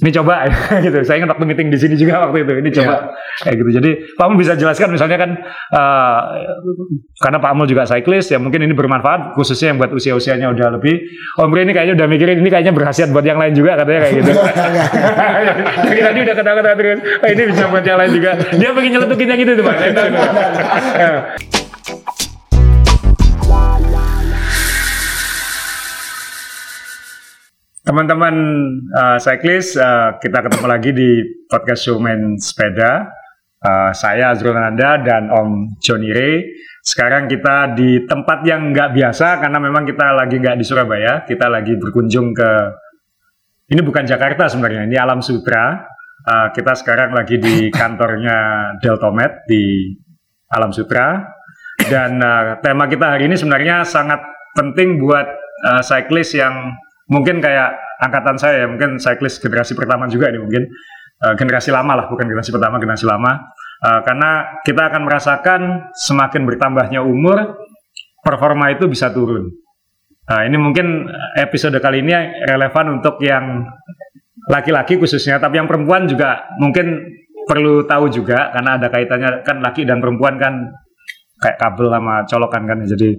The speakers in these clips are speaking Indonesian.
ini coba gitu. Saya ingat waktu meeting di sini juga waktu itu. Ini coba kayak gitu. Jadi Pak Amul bisa jelaskan misalnya kan uh, karena Pak Amul juga cyclist ya mungkin ini bermanfaat khususnya yang buat usia-usianya udah lebih. Om Bre ini kayaknya udah mikirin ini kayaknya berhasiat buat yang lain juga katanya kayak gitu. Jadi tadi udah kata-kata terus. Oh, ini bisa buat yang lain juga. Dia pengen nyeletukin yang itu tuh Pak. Teman-teman uh, cyclist, uh, kita ketemu lagi di podcast show main sepeda. Uh, saya Azrul Nanda dan Om Johnny Ray. Sekarang kita di tempat yang nggak biasa karena memang kita lagi nggak di Surabaya. Kita lagi berkunjung ke ini bukan Jakarta sebenarnya, ini Alam Sutra. Uh, kita sekarang lagi di kantornya Deltomed di Alam Sutra. Dan uh, tema kita hari ini sebenarnya sangat penting buat uh, cyclist yang mungkin kayak angkatan saya ya, mungkin cyclist generasi pertama juga ini mungkin uh, generasi lama lah, bukan generasi pertama, generasi lama. Uh, karena kita akan merasakan semakin bertambahnya umur, performa itu bisa turun. Nah, ini mungkin episode kali ini relevan untuk yang laki-laki khususnya, tapi yang perempuan juga mungkin perlu tahu juga karena ada kaitannya kan laki dan perempuan kan kayak kabel sama colokan kan jadi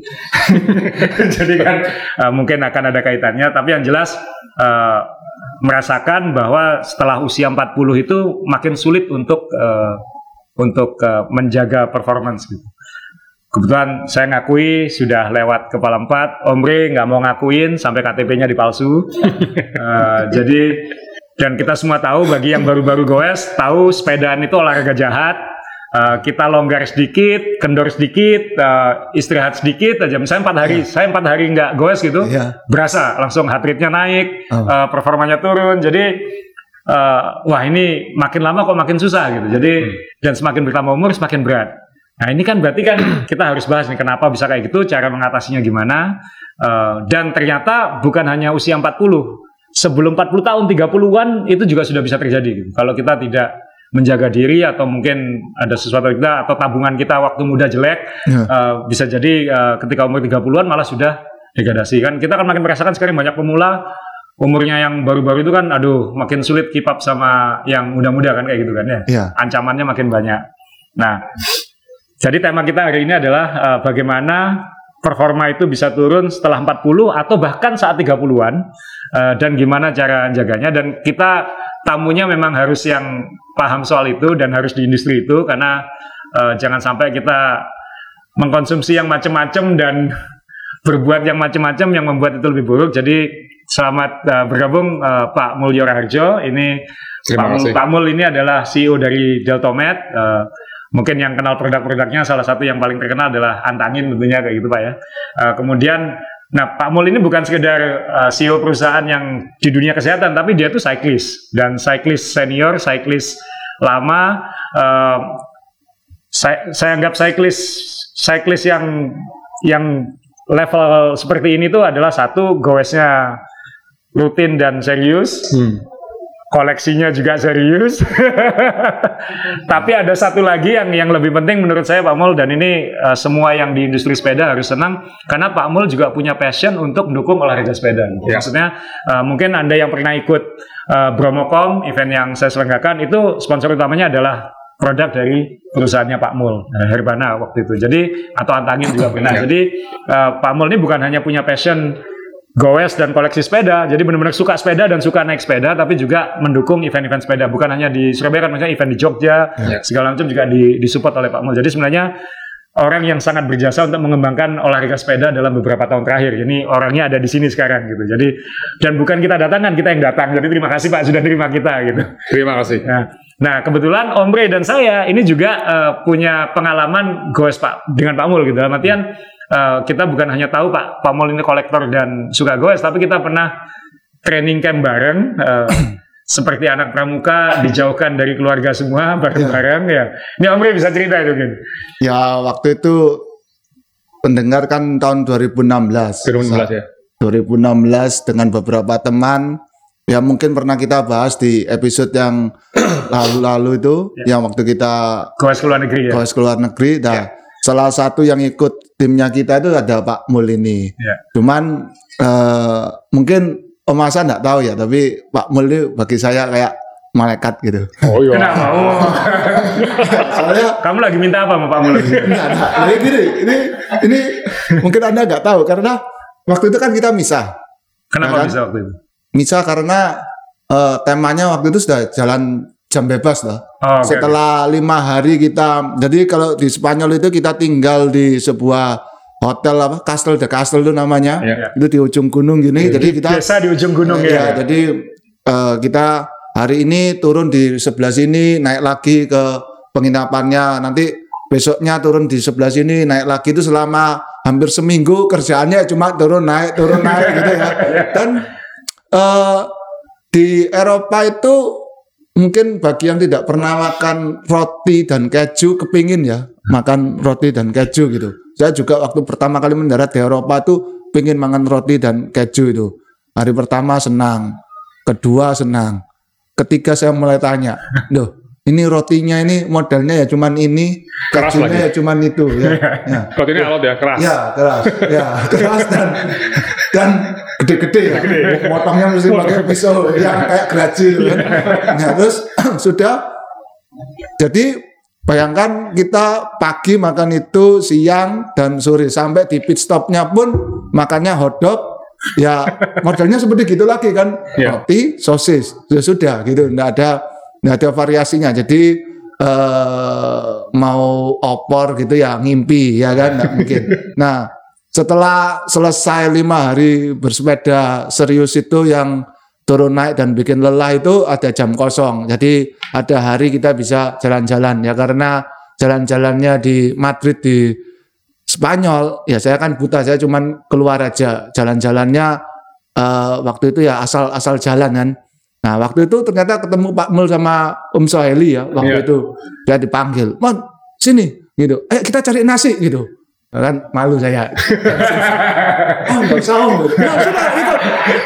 jadi kan uh, mungkin akan ada kaitannya tapi yang jelas uh, merasakan bahwa setelah usia 40 itu makin sulit untuk uh, untuk uh, menjaga performance gitu. Kebetulan saya ngakui sudah lewat kepala empat, Omri nggak mau ngakuin sampai KTP-nya dipalsu. uh, jadi dan kita semua tahu bagi yang baru-baru goes tahu sepedaan itu olahraga jahat, uh, kita longgar sedikit, kendor sedikit, uh, istirahat sedikit aja. Misalnya empat hari, yeah. saya empat hari nggak goes gitu, yeah. berasa langsung heart rate-nya naik, oh. uh, performanya turun. Jadi uh, wah ini makin lama kok makin susah gitu. Jadi hmm. dan semakin bertambah umur semakin berat. Nah ini kan berarti kan kita harus bahas nih kenapa bisa kayak gitu, cara mengatasinya gimana. Uh, dan ternyata bukan hanya usia 40, sebelum 40 tahun 30-an itu juga sudah bisa terjadi gitu. Kalau kita tidak menjaga diri atau mungkin ada sesuatu kita atau tabungan kita waktu muda jelek ya. uh, bisa jadi uh, ketika umur 30-an malah sudah degradasi kan kita akan makin merasakan sekarang banyak pemula umurnya yang baru-baru itu kan aduh makin sulit keep up sama yang muda-muda kan kayak gitu kan ya. ya ancamannya makin banyak nah jadi tema kita hari ini adalah uh, bagaimana performa itu bisa turun setelah 40 atau bahkan saat 30-an uh, dan gimana cara jaganya dan kita tamunya memang harus yang paham soal itu dan harus di industri itu karena uh, jangan sampai kita mengkonsumsi yang macam-macam dan berbuat yang macam-macam yang membuat itu lebih buruk. Jadi selamat uh, bergabung uh, Pak Mulyo Raharjo. Ini Pak, Pak Mul ini adalah CEO dari Deltomed. Uh, mungkin yang kenal produk-produknya salah satu yang paling terkenal adalah Antangin tentunya kayak gitu Pak ya. Uh, kemudian Nah, Pak Mul ini bukan sekedar uh, CEO perusahaan yang di dunia kesehatan, tapi dia tuh cyclist dan cyclist senior, cyclist lama. Uh, saya, saya anggap cyclist cyclist yang yang level seperti ini tuh adalah satu goesnya rutin dan serius. Hmm koleksinya juga serius. Tapi ada satu lagi yang yang lebih penting menurut saya Pak Mul dan ini uh, semua yang di industri sepeda harus senang karena Pak Mul juga punya passion untuk mendukung olahraga sepeda. Ya. Maksudnya uh, mungkin Anda yang pernah ikut uh, Bromocom event yang saya selenggarakan itu sponsor utamanya adalah produk dari perusahaannya Pak Mul Herbana waktu itu. Jadi atau Antangin juga pernah. Ya. Jadi uh, Pak Mul ini bukan hanya punya passion goes dan koleksi sepeda. Jadi benar-benar suka sepeda dan suka naik sepeda, tapi juga mendukung event-event sepeda. Bukan hanya di Surabaya kan, misalnya event di Jogja, yeah. segala macam juga di, disupport oleh Pak Mul. Jadi sebenarnya orang yang sangat berjasa untuk mengembangkan olahraga sepeda dalam beberapa tahun terakhir. Ini orangnya ada di sini sekarang gitu. Jadi dan bukan kita datang kan kita yang datang. Jadi terima kasih Pak sudah terima kita gitu. Terima kasih. Nah, nah kebetulan Ombre dan saya ini juga uh, punya pengalaman goes Pak dengan Pak Mul gitu. Dalam artian uh, kita bukan hanya tahu Pak Pamol ini kolektor dan suka goes, tapi kita pernah training camp bareng. Uh, seperti anak pramuka dijauhkan dari keluarga semua bareng-bareng ya. Ini Om bisa cerita itu mungkin. Ya waktu itu pendengar kan tahun 2016. 2016 ya. 2016 dengan beberapa teman ya mungkin pernah kita bahas di episode yang lalu-lalu itu ya. yang waktu kita goes ke luar negeri ya. Goes ke luar negeri. Nah, ya. Salah satu yang ikut timnya kita itu ada Pak Mul ini. Ya. Cuman uh, mungkin Om Hasan nggak tahu ya, tapi Pak Mul itu bagi saya kayak malaikat gitu. Oh iya. Kenapa? Oh. Soalnya Kamu lagi minta apa sama Pak Mul? Enggak, enggak. Jadi gini, ini ini mungkin Anda nggak tahu karena waktu itu kan kita misah. Kenapa Ya kan? bisa waktu itu? Misah karena eh, temanya waktu itu sudah jalan jam bebas lah. Oh, oke, Setelah lima hari kita, jadi kalau di Spanyol itu kita tinggal di sebuah hotel apa, Castle de Castle itu namanya. Ya. Itu di ujung gunung gini. Jadi kita Biasa di ujung gunung ya, ya. jadi eh, kita hari ini turun di sebelah sini, naik lagi ke penginapannya. Nanti besoknya turun di sebelah sini, naik lagi itu selama hampir seminggu kerjaannya cuma turun naik, turun naik gitu ya. Dan eh, di Eropa itu mungkin bagi yang tidak pernah makan roti dan keju kepingin ya makan roti dan keju gitu. Saya juga waktu pertama kali mendarat di Eropa tuh pingin makan roti dan keju itu. Hari pertama senang, kedua senang, ketiga saya mulai tanya, loh ini rotinya ini modelnya ya cuman ini, kejunya ya cuman itu ya. ya. Ini alot ya keras. Ya keras, ya keras dan dan gede-gede ya. Motongnya mesti pakai pisau. Yang kayak geraji gitu kan. Nah, terus sudah. Jadi bayangkan kita pagi makan itu siang dan sore. Sampai di pit stopnya pun makannya hotdog ya modelnya seperti gitu lagi kan? Ya. roti sosis. Ya sudah gitu. Nggak ada nggak ada variasinya. Jadi eh, mau opor gitu ya ngimpi ya kan? Nggak mungkin. Nah setelah selesai lima hari bersepeda serius itu yang turun naik dan bikin lelah itu ada jam kosong. Jadi ada hari kita bisa jalan-jalan ya karena jalan-jalannya di Madrid di Spanyol ya saya kan buta saya cuman keluar aja jalan-jalannya eh, waktu itu ya asal-asal jalan kan. Nah waktu itu ternyata ketemu Pak Mul sama Om Soheli ya waktu Iya. itu saya dipanggil, Mon sini gitu, eh kita cari nasi gitu. Kan malu saya. oh nggak usah om. Ya sudah ikut,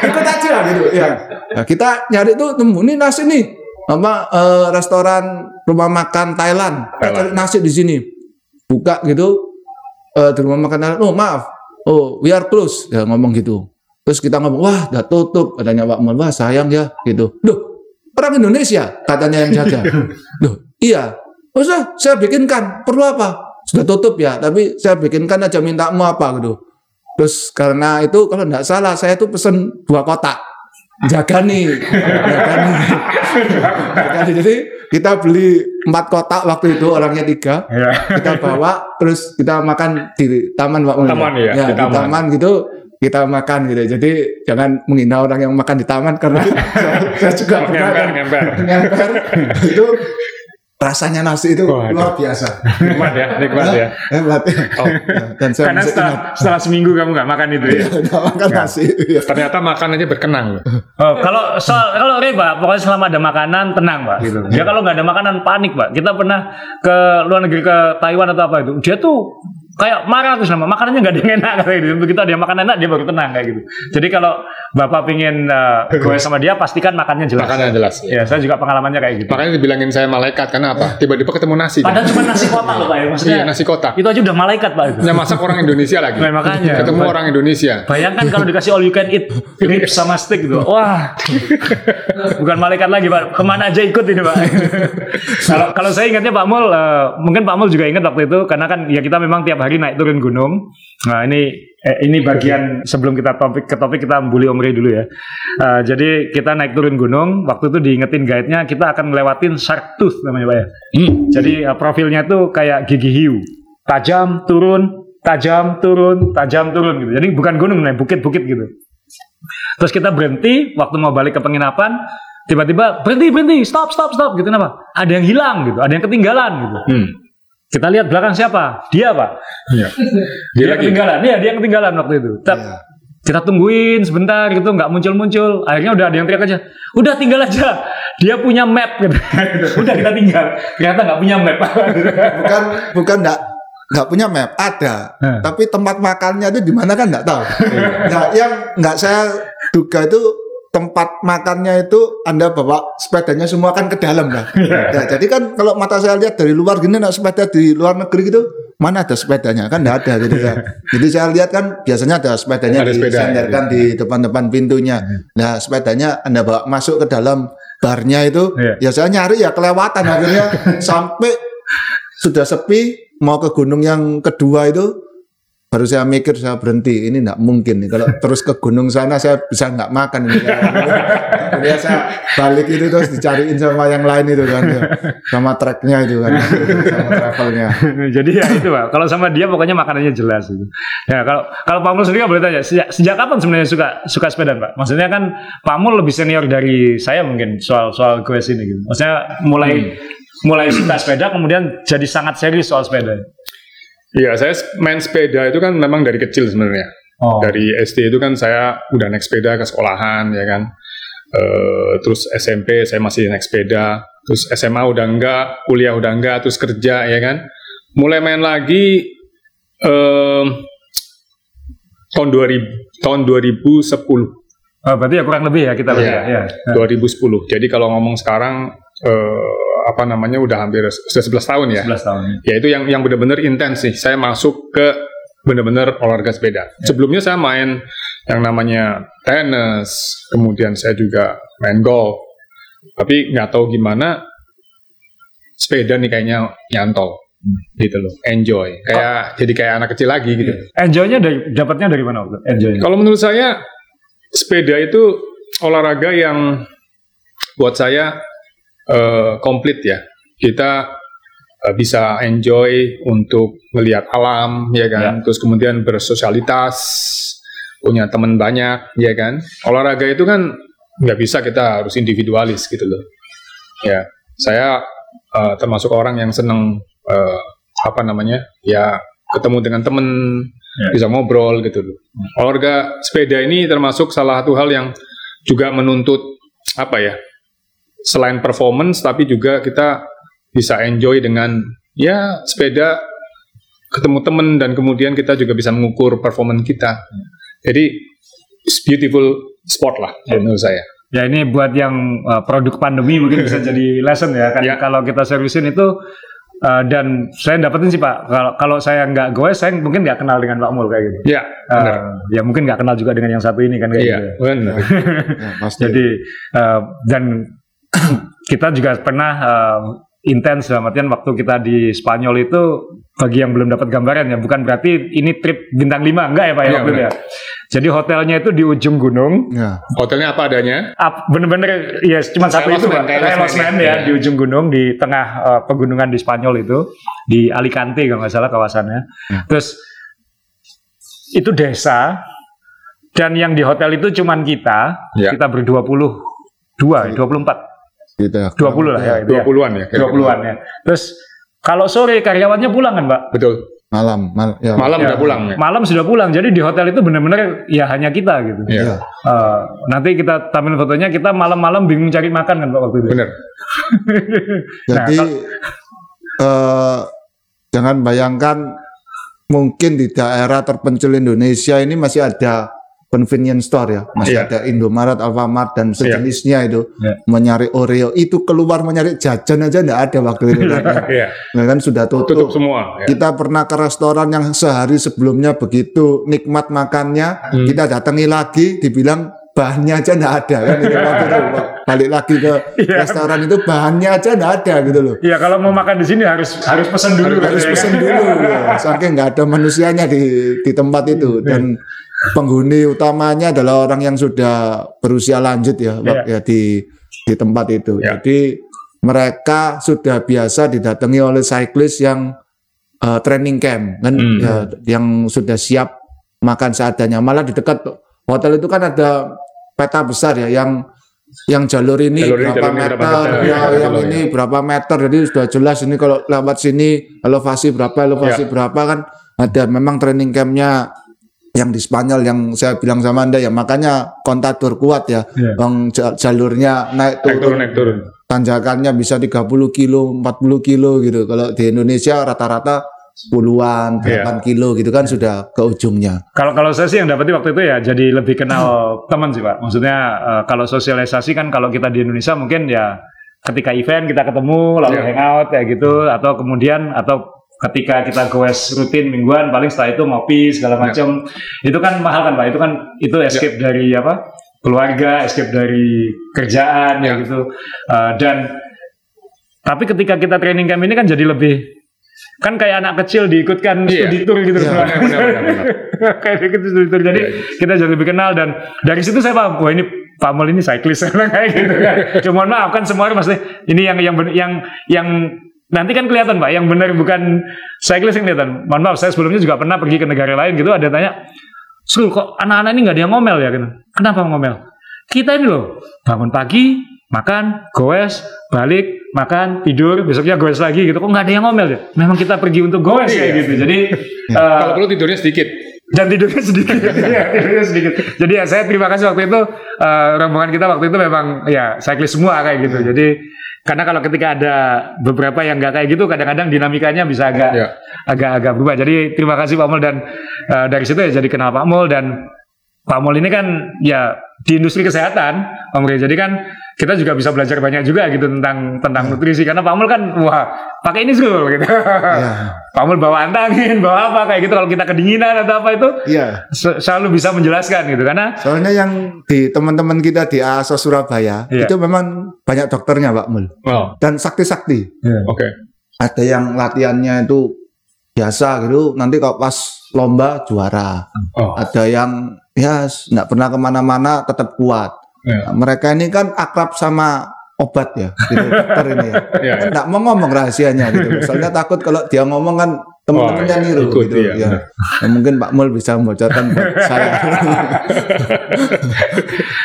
ikut aja gitu. Ya. Nah, kita nyari tuh temu ini nasi nih apa eh, restoran rumah makan Thailand. Kita cari nasi di sini. Buka gitu eh, di rumah makan Thailand. Oh maaf, oh we are close. Ya ngomong gitu. Terus kita ngomong, wah udah tutup. Katanya Pak Mul, wah sayang ya gitu. Duh, orang Indonesia katanya yang jaga. Duh, iya. Oh, sudah, saya bikinkan. Perlu apa? Sudah tutup ya, tapi saya bikinkan aja mintamu apa gitu. Terus karena itu kalau nggak salah saya tuh pesen dua kotak. Jaga nih, jaga nih. Jaga nih. Jadi kita beli empat kotak waktu itu orangnya tiga. Ya. Kita bawa terus kita makan di taman Pak Mul. Taman ya, ya di di taman. taman gitu kita makan gitu. Jadi jangan menghina orang yang makan di taman karena saya, saya juga pernah kan ngemper. ngemper. itu rasanya nasi itu Waduh. luar biasa. Nikmat ya, nikmat ya. Hebat. Oh. Dan saya Karena setelah, ingat. setelah seminggu kamu nggak makan itu ya. Nggak makan nasi. Iya. Ternyata makan aja berkenang. loh. Oh, kalau soal kalau Rey, Pak, pokoknya selama ada makanan tenang, Pak. Gitu. Dia kalau nggak ada makanan panik, Pak. Kita pernah ke luar negeri ke Taiwan atau apa itu. Dia tuh kayak marah terus nama makanannya nggak ada yang enak kayak gitu. Begitu ada yang makan enak dia baru tenang kayak gitu. Jadi kalau Bapak pingin uh, sama dia pastikan makannya jelas. Makannya jelas. Ya, saya juga pengalamannya kayak gitu. Makanya dibilangin saya malaikat karena apa? Tiba-tiba ketemu nasi. kan? Padahal cuma nasi kotak loh, Pak. Ya. Maksudnya Iya, nasi kotak. itu aja udah malaikat, Pak. Itu. Yang masak orang Indonesia lagi. Nah, makanya. Ketemu orang Indonesia. Bayangkan kalau dikasih all you can eat ribs sama steak gitu. Wah. Bukan malaikat lagi, Pak. Ke mana aja ikut ini, Pak. Kalau kalau saya ingatnya Pak Mul, eh, mungkin Pak Mul juga ingat waktu itu karena kan ya kita memang tiap hari naik turun gunung. Nah, ini eh, ini bagian sebelum kita topik ke topik kita bully Om Ray dulu ya. Eh, jadi kita naik turun gunung, waktu itu diingetin guide-nya kita akan ngelewatin shark tooth namanya, Pak ya. Jadi eh, profilnya tuh kayak gigi hiu. Tajam, turun, tajam, turun, tajam, turun gitu. Jadi bukan gunung, nih, bukit-bukit gitu. Terus kita berhenti waktu mau balik ke penginapan, tiba-tiba berhenti, berhenti, stop, stop, stop gitu kenapa? Ada yang hilang gitu, ada yang ketinggalan gitu. Hmm. Kita lihat belakang siapa? Dia, Pak. Iya. Dia, Dia ketinggalan. Iya, dia yang ketinggalan waktu itu. Tetap Iya. kita tungguin sebentar gitu, nggak muncul-muncul. Akhirnya udah ada yang teriak aja, udah tinggal aja. Dia punya map gitu. udah kita tinggal. Ternyata nggak punya map. Bukan bukan enggak nggak punya map ada, Hmm. tapi tempat makannya itu di mana kan nggak tahu. Nah, yang nggak saya duga itu tempat makannya itu Anda bawa sepedanya semua kan ke dalam kan. Ya, jadi kan kalau mata saya lihat dari luar gini nak sepeda di luar negeri gitu mana ada sepedanya kan enggak ada gitu ya. Jadi saya lihat kan biasanya ada sepedanya Ada sepeda, disandarkan di depan-depan pintunya. Nah, sepedanya Anda bawa masuk ke dalam barnya itu Iya. ya saya nyari ya kelewatan akhirnya sampai sudah sepi mau ke gunung yang kedua itu baru saya mikir saya berhenti ini enggak mungkin nih kalau terus ke gunung sana saya bisa nggak makan ini Akhirnya saya balik itu terus dicariin sama yang lain itu kan sama treknya itu kan sama travelnya Jadi ya itu pak. Kalau sama dia pokoknya makanannya jelas. Gitu. Ya kalau kalau Pak Mul sendiri boleh tanya sejak, sejak kapan sebenarnya suka suka sepeda pak? Maksudnya kan Pak Mul lebih senior dari saya mungkin soal soal gue sini gitu. Maksudnya mulai mulai suka sepeda kemudian jadi sangat serius soal sepeda. Iya, saya main sepeda itu kan memang dari kecil sebenarnya. Oh. Dari SD itu kan saya udah naik sepeda ke sekolahan ya kan. Eh, terus SMP saya masih naik sepeda. Terus SMA udah enggak, kuliah udah enggak, terus kerja ya kan. Mulai main lagi em, tahun 2000 tahun 2010. Oh, berarti ya kurang lebih ya kita lihat. Iya. Ya. 2010. Jadi kalau ngomong sekarang eh, apa namanya udah hampir sudah 11 tahun ya. 11 tahun. Ya itu yang yang benar-benar intens nih. Saya masuk ke benar-benar olahraga sepeda. Sebelumnya saya main yang namanya tenis, kemudian saya juga main golf. Tapi nggak tahu gimana sepeda nih kayaknya nyantol gitu loh, enjoy. Kayak jadi kayak anak kecil lagi gitu. Enjoy-nya dari dapatnya dari mana waktu? Enjoy-nya. Kalau menurut saya sepeda itu olahraga yang buat saya eh, komplit ya. Kita eh, bisa enjoy untuk melihat alam ya kan. Terus kemudian bersosialitas, punya teman banyak ya kan. Olahraga itu kan nggak bisa kita harus individualis gitu loh. Ya, saya eh, termasuk orang yang seneng eh, apa namanya? Ya ketemu dengan temen Ya. bisa ngobrol gitu loh. Olahraga sepeda ini termasuk salah satu hal yang juga menuntut apa ya? Selain performance tapi juga kita bisa enjoy dengan ya sepeda ketemu temen dan kemudian kita juga bisa mengukur performance kita. Jadi it's beautiful sport lah menurut saya. Ya ini buat yang uh, produk pandemi mungkin bisa jadi lesson ya kan Ya. kalau kita seriusin itu uh, dan saya dapetin sih Pak kalau kalau saya nggak goes saya mungkin nggak kenal dengan Pak Mul kayak gitu. Ya, Uh, benar. ya mungkin nggak kenal juga dengan yang satu ini kan kayak Iya, gitu. benar. Ya, pasti. Jadi uh, dan kita juga pernah uh, intens dalam artian waktu kita di Spanyol itu bagi yang belum dapat gambaran ya bukan berarti ini trip bintang 5 enggak ya Pak ya Iya, waktu itu ya. Jadi hotelnya itu di ujung gunung ya. Hotelnya apa adanya? Bener-bener ya cuma satu itu Pak. Ya. ya di ujung gunung di tengah uh, pegunungan di Spanyol itu di Alicante kalau nggak salah kawasannya. Terus itu desa dan yang di hotel itu cuman kita, Ya. kita berdua puluh dua, dua puluh empat, Gitu ya. dua puluh lah ya, itu ya. 20-an ya. dua puluhan ya. Terus kalau sore karyawannya pulang kan, Pak? Betul. Malam, mal, ya. Malam Ya, udah pulang ya. Malam sudah pulang, jadi di hotel itu benar-benar ya hanya kita gitu. Iya. Ya. Eh, nanti kita tampilin fotonya kita malam-malam bingung cari makan kan Pak waktu itu. Benar. Jadi eh, jangan bayangkan mungkin di daerah terpencil Indonesia ini masih ada convenience store ya, masih Iya. ada Indomaret, Alfamart dan sejenisnya itu Iya. mencari Oreo itu keluar mencari jajan aja enggak ada waktu itu kan. Iya. Nah, kan sudah tutup. Tutup semua. ya. Kita pernah ke restoran yang sehari sebelumnya begitu nikmat makannya, Hmm. kita datangi lagi dibilang bahannya aja enggak ada kan itu waktu itu. balik lagi ke Iya. restoran itu bahannya aja enggak ada gitu loh. Iya kalau mau makan di sini harus harus pesan dulu harus pesen kan? dulu ya. saking nggak ada manusianya di di tempat itu dan penghuni utamanya adalah orang yang sudah berusia lanjut ya Pak, ya di di tempat itu. Ya. jadi mereka sudah biasa didatangi oleh cyclist yang eh, training camp kan? Hmm. ya, yang sudah siap makan seadanya. Malah di dekat hotel itu kan ada peta besar ya yang yang jalur ini Jalur berapa jalur ini meter, berapa meter, ya, ya, yang ini berapa meter, jadi sudah jelas ini kalau lewat sini elevasi berapa, elevasi Ya. berapa kan? Ada memang training campnya yang di Spanyol yang saya bilang sama anda ya makanya kontador kuat ya, Ya. Bang, ja- jalurnya naik Naik turun, turun, naik turun. tanjakannya bisa 30 kilo, 40 kilo gitu. Kalau di Indonesia rata-rata 10-an, Iya. 8 kilo gitu kan sudah ke ujungnya. Kalau kalau saya sih yang dapat waktu itu ya jadi lebih kenal teman sih pak. Maksudnya eh, kalau sosialisasi kan kalau kita di Indonesia mungkin ya ketika event kita ketemu lalu Iya. hangout kayak gitu atau kemudian atau ketika kita goes rutin mingguan paling setelah itu ngopi segala macam itu kan mahal kan pak itu kan itu escape dari apa keluarga escape dari kerjaan ya Ya. gitu Eh, dan tapi ketika kita training camp ini kan jadi lebih kan kayak anak kecil diikutkan Iya. studi tour gitu. Pak. Benar, benar, benar, kayak gitu studi tour. Jadi Iya, kita jadi lebih kenal dan dari situ saya paham wah ini Pak Mul ini cyclist kayak gitu kan. Cuma mohon maaf kan semua orang pasti ini yang yang yang yang nanti kan kelihatan Pak yang benar bukan cyclist yang kelihatan. Mohon maaf saya sebelumnya juga pernah pergi ke negara lain gitu ada tanya Sul kok anak-anak ini nggak ada yang ngomel ya gitu. Kenapa ngomel? Kita ini loh bangun pagi, makan, goes, balik, makan, tidur, besoknya goes lagi gitu. Kok nggak ada yang ngomel ya? Memang kita pergi untuk goes Iya. kayak gitu. Jadi eh, Kalau perlu tidurnya sedikit. dan tidurnya sedikit, Iya, tidurnya sedikit. Jadi ya saya terima kasih waktu itu eh, rombongan kita waktu itu memang ya cyclist semua kayak gitu. Jadi karena kalau ketika ada beberapa yang nggak kayak gitu, kadang-kadang dinamikanya bisa agak Ya. agak-agak berubah. Jadi terima kasih Pak Mul dan eh, dari situ ya jadi kenal Pak Mul dan Pak Mul ini kan ya di industri kesehatan, Om Rey. Jadi kan kita juga bisa belajar banyak juga gitu tentang tentang nutrisi karena Pak Mul kan wah pakai ini Zul gitu. Iya. Pak Mul bawa antangin, bawa apa kayak gitu kalau kita kedinginan atau apa itu Iya. se- selalu bisa menjelaskan gitu karena Soalnya yang di teman-teman kita di ASO Surabaya Iya. itu memang banyak dokternya Pak Mul Oh, dan sakti-sakti. oke. Ada yang latihannya itu biasa gitu, nanti kalau pas lomba juara. Oh, Ada yang ya nggak pernah ke mana-mana tetap kuat. ya. Nah, mereka ini kan akrab sama obat ya, gitu, dokter ini ya. Ya, ya. Nggak mau ngomong rahasianya gitu. Soalnya takut kalau dia ngomong kan teman-temannya Wah, niru ikut, gitu. iya, ya. benar. Nah, mungkin Pak Mul bisa membocorkan buat saya.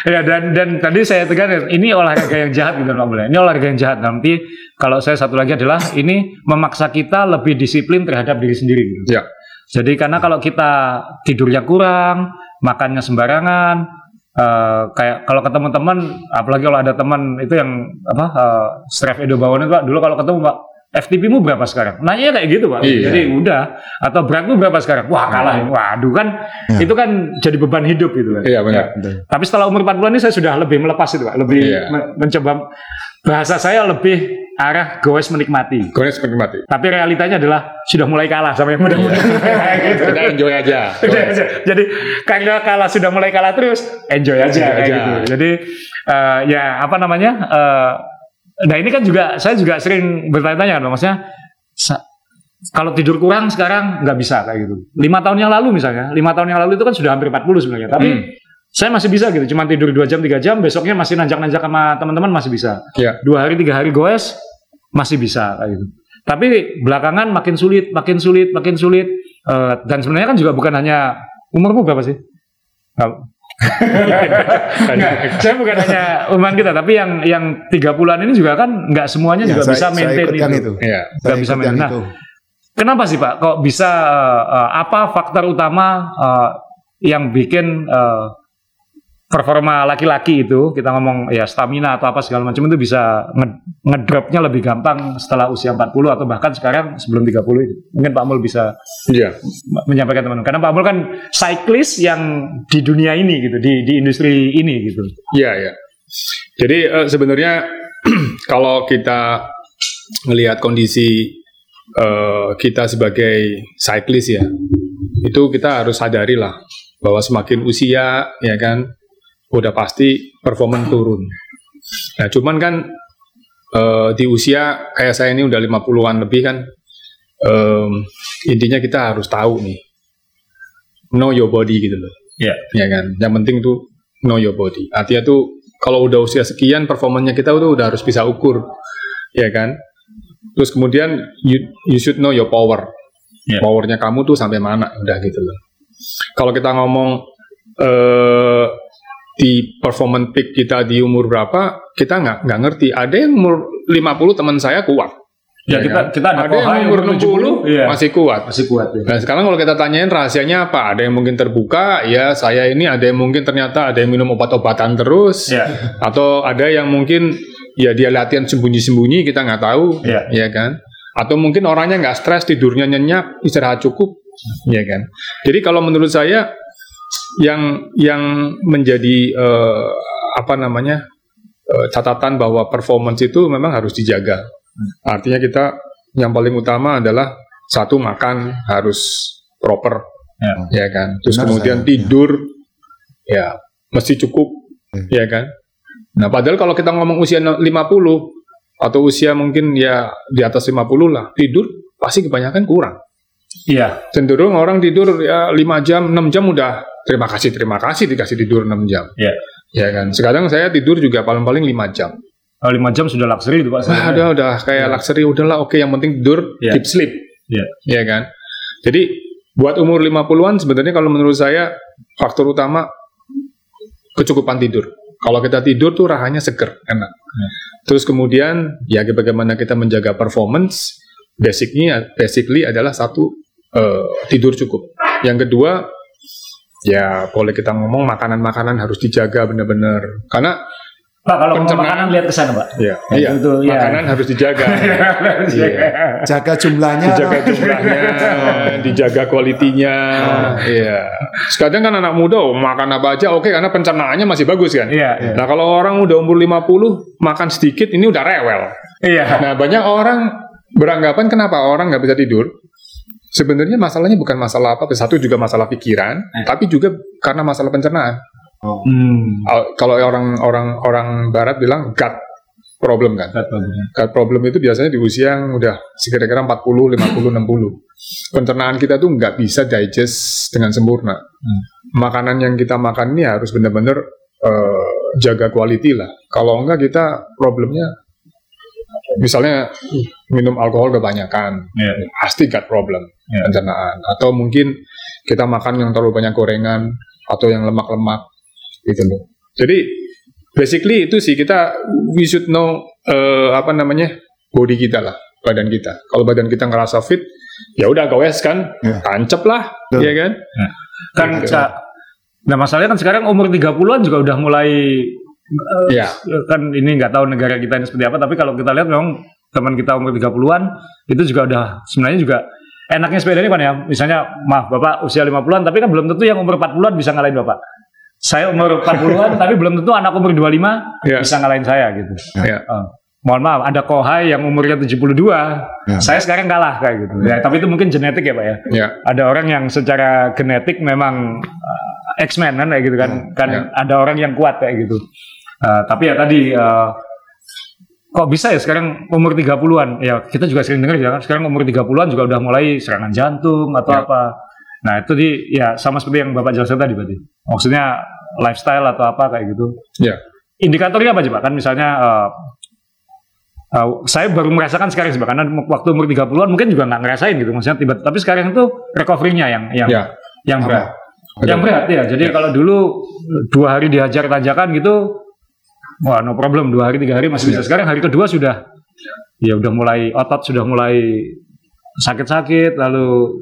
ya dan dan tadi saya tekan ini olahraga yang jahat gitu Pak Mul. ya. Ini olahraga yang jahat nanti kalau saya satu lagi adalah ini memaksa kita lebih disiplin terhadap diri sendiri gitu. Ya. Jadi karena kalau kita tidurnya kurang, makannya sembarangan, eh, kayak kalau ketemu teman, apalagi kalau ada teman itu yang apa, uh, Stref Edo Bawon itu Pak, dulu kalau ketemu Pak, FTP-mu berapa sekarang? Nanya kayak gitu Pak. Iya. Jadi udah, atau beratmu berapa sekarang? Wah kalah, ini. waduh kan, Ya. itu kan jadi beban hidup gitu kan. Iya, benar. Tapi setelah umur 40 ini saya sudah lebih melepas itu Pak, lebih Iya. me- mencoba bahasa saya lebih arah goes menikmati. Gue seperti mati. Tapi realitanya adalah sudah mulai kalah sama yang muda-muda. gitu. Kita enjoy aja. Jadi karena kalah sudah mulai kalah terus, enjoy aja Enjoy kayak aja. gitu. Jadi eh, ya apa namanya? eh, nah ini kan juga saya juga sering bertanya-tanya kan, maksudnya kalau tidur kurang sekarang nggak bisa kayak gitu. Lima tahun yang lalu misalnya, lima tahun yang lalu itu kan sudah hampir 40 sebenarnya. Tapi Hmm. saya masih bisa gitu, cuma tidur dua jam tiga jam, besoknya masih nanjak-nanjak sama teman-teman masih bisa. Ya. Dua hari tiga hari goes masih bisa kayak gitu. Tapi belakangan makin sulit, makin sulit, makin sulit. Eh, dan sebenarnya kan juga bukan hanya umurmu berapa sih? Nggak, saya bukan hanya umuran kita, tapi yang yang tiga bulan ini juga kan nggak semuanya Ya, juga saya- bisa saya maintain yang itu. itu. Iya. Nggak Saya bisa maintain. Nah, itu. Kenapa sih Pak? Kok bisa eh, apa faktor utama eh, yang bikin eh, performa laki-laki itu kita ngomong ya stamina atau apa segala macam itu bisa nge- ngedropnya lebih gampang setelah usia 40 atau bahkan sekarang sebelum 30 itu. Mungkin Pak Mul bisa Iya. m- menyampaikan teman-teman. Karena Pak Mul kan cyclist yang di dunia ini gitu, di di industri ini gitu. Iya, iya. Jadi eh, sebenarnya kalau kita melihat kondisi eh, kita sebagai cyclist ya, itu kita harus sadari lah bahwa semakin usia ya kan, udah pasti performa turun. Nah, cuman kan eh, di usia kayak saya ini udah 50-an lebih kan, em, intinya kita harus tahu nih, know your body gitu loh. Iya. Ya kan, yang penting tuh know your body. Artinya tuh kalau udah usia sekian performanya kita tuh udah harus bisa ukur, ya kan. Terus kemudian you, you should know your power. Ya. Powernya kamu tuh sampai mana, udah gitu loh. Kalau kita ngomong eh di performance peak kita di umur berapa, kita nggak nggak ngerti. Ada yang umur 50 teman saya kuat. Ya, kita kan? kita ada, ada yang umur 70, 60 iya. masih kuat. masih kuat ya. Nah sekarang kalau kita tanyain rahasianya apa? Ada yang mungkin terbuka, ya saya ini ada yang mungkin ternyata ada yang minum obat-obatan terus, Ya. atau ada yang mungkin ya dia latihan sembunyi-sembunyi kita nggak tahu, Ya. ya kan? Atau mungkin orangnya nggak stres, tidurnya nyenyak, istirahat cukup, ya kan. Jadi kalau menurut saya yang yang menjadi eh, apa namanya eh, catatan bahwa performance itu memang harus dijaga. Artinya kita yang paling utama adalah satu makan harus proper, Ya. ya kan. Terus Benar, kemudian saya. tidur, ya mesti cukup, Hmm. ya kan. Nah padahal kalau kita ngomong usia 50 atau usia mungkin ya di atas 50 lah, tidur pasti kebanyakan kurang. Iya. Cenderung orang tidur ya 5 jam, 6 jam udah terima kasih, terima kasih dikasih tidur 6 jam. Iya. Ya kan. Sekarang saya tidur juga paling-paling 5 jam. Oh, 5 jam sudah luxury itu Pak. Wah, udah udah kayak luxury udahlah oke yang penting tidur Iya. deep sleep. Iya. Ya kan. Jadi buat umur 50-an sebenarnya kalau menurut saya faktor utama kecukupan tidur. Kalau kita tidur tuh rahanya seger, enak. Terus kemudian ya bagaimana kita menjaga performance, basicnya basically adalah satu eh, tidur cukup. Yang kedua ya boleh kita ngomong makanan-makanan harus dijaga benar-benar karena Pak, kalau Pencernaan. makanan lihat ke sana, Pak. ya, Ya, iya, itu, iya. makanan harus dijaga. Iya. Jaga jumlahnya. dijaga jumlahnya, dijaga kualitinya. Iya. Sekarang kan anak muda oh, makan apa aja oke karena pencernaannya masih bagus kan. Iya, iya. Nah, kalau orang udah umur 50 makan sedikit ini udah rewel. Iya. Nah, banyak orang beranggapan kenapa orang nggak bisa tidur? Sebenarnya masalahnya bukan masalah apa, satu juga masalah pikiran, tapi juga karena masalah pencernaan. Hmm. Al- Kalau orang orang orang barat bilang gut problem kan. Gut problem itu biasanya di usia yang udah kira-kira 40, 50, 60. Pencernaan kita tuh nggak bisa digest dengan sempurna. Makanan yang kita makan ini harus benar-benar eh, jaga quality lah. Kalau enggak kita problemnya misalnya minum alkohol kebanyakan, Iya. pasti gut problem Iya. pencernaan. Atau mungkin kita makan yang terlalu banyak gorengan atau yang lemak-lemak gitu loh. Jadi basically itu sih kita we should know eh, apa namanya body kita lah, badan kita. Kalau badan kita ngerasa fit, ya udah gowes kan, Ya. tancep lah, Betul. ya kan? Kan Gitu. Nah, masalahnya kan sekarang umur 30-an juga udah mulai Ya, kan ini nggak tahu negara kita ini seperti apa, tapi kalau kita lihat memang teman kita umur 30-an itu juga udah sebenarnya juga enaknya sepeda ini kan ya. Misalnya maaf Bapak usia 50-an tapi kan belum tentu yang umur 40-an bisa ngalahin Bapak. Saya umur 40-an tapi belum tentu anak umur 25 ya, bisa ngalahin saya gitu. ya. Eh, mohon maaf, ada Kohai yang umurnya 72, saya sekarang kalah kayak gitu. Ya, tapi itu mungkin genetik ya Pak ya. ya. Ada orang yang secara genetik memang uh, X-Men kan kayak gitu kan. kan ya. ada orang yang kuat kayak gitu. Uh, tapi ya tadi uh, kok bisa ya sekarang umur 30-an? Ya kita juga sering dengar ya kan sekarang umur 30-an juga udah mulai serangan jantung atau Ya. apa. Nah, itu di ya sama seperti yang Bapak jelaskan tadi berarti. Maksudnya lifestyle atau apa kayak gitu. Ya. Indikatornya apa sih Pak? Kan misalnya uh, uh, saya baru merasakan sekarang sih karena waktu umur 30-an mungkin juga nggak ngerasain gitu maksudnya tiba tapi sekarang itu recovery-nya yang yang Ya. yang berat. Betul. Yang berat ya. Jadi kalau dulu dua hari dihajar tanjakan gitu, wah no problem dua hari tiga hari masih bisa. Sekarang hari kedua sudah ya udah mulai otot sudah mulai sakit-sakit lalu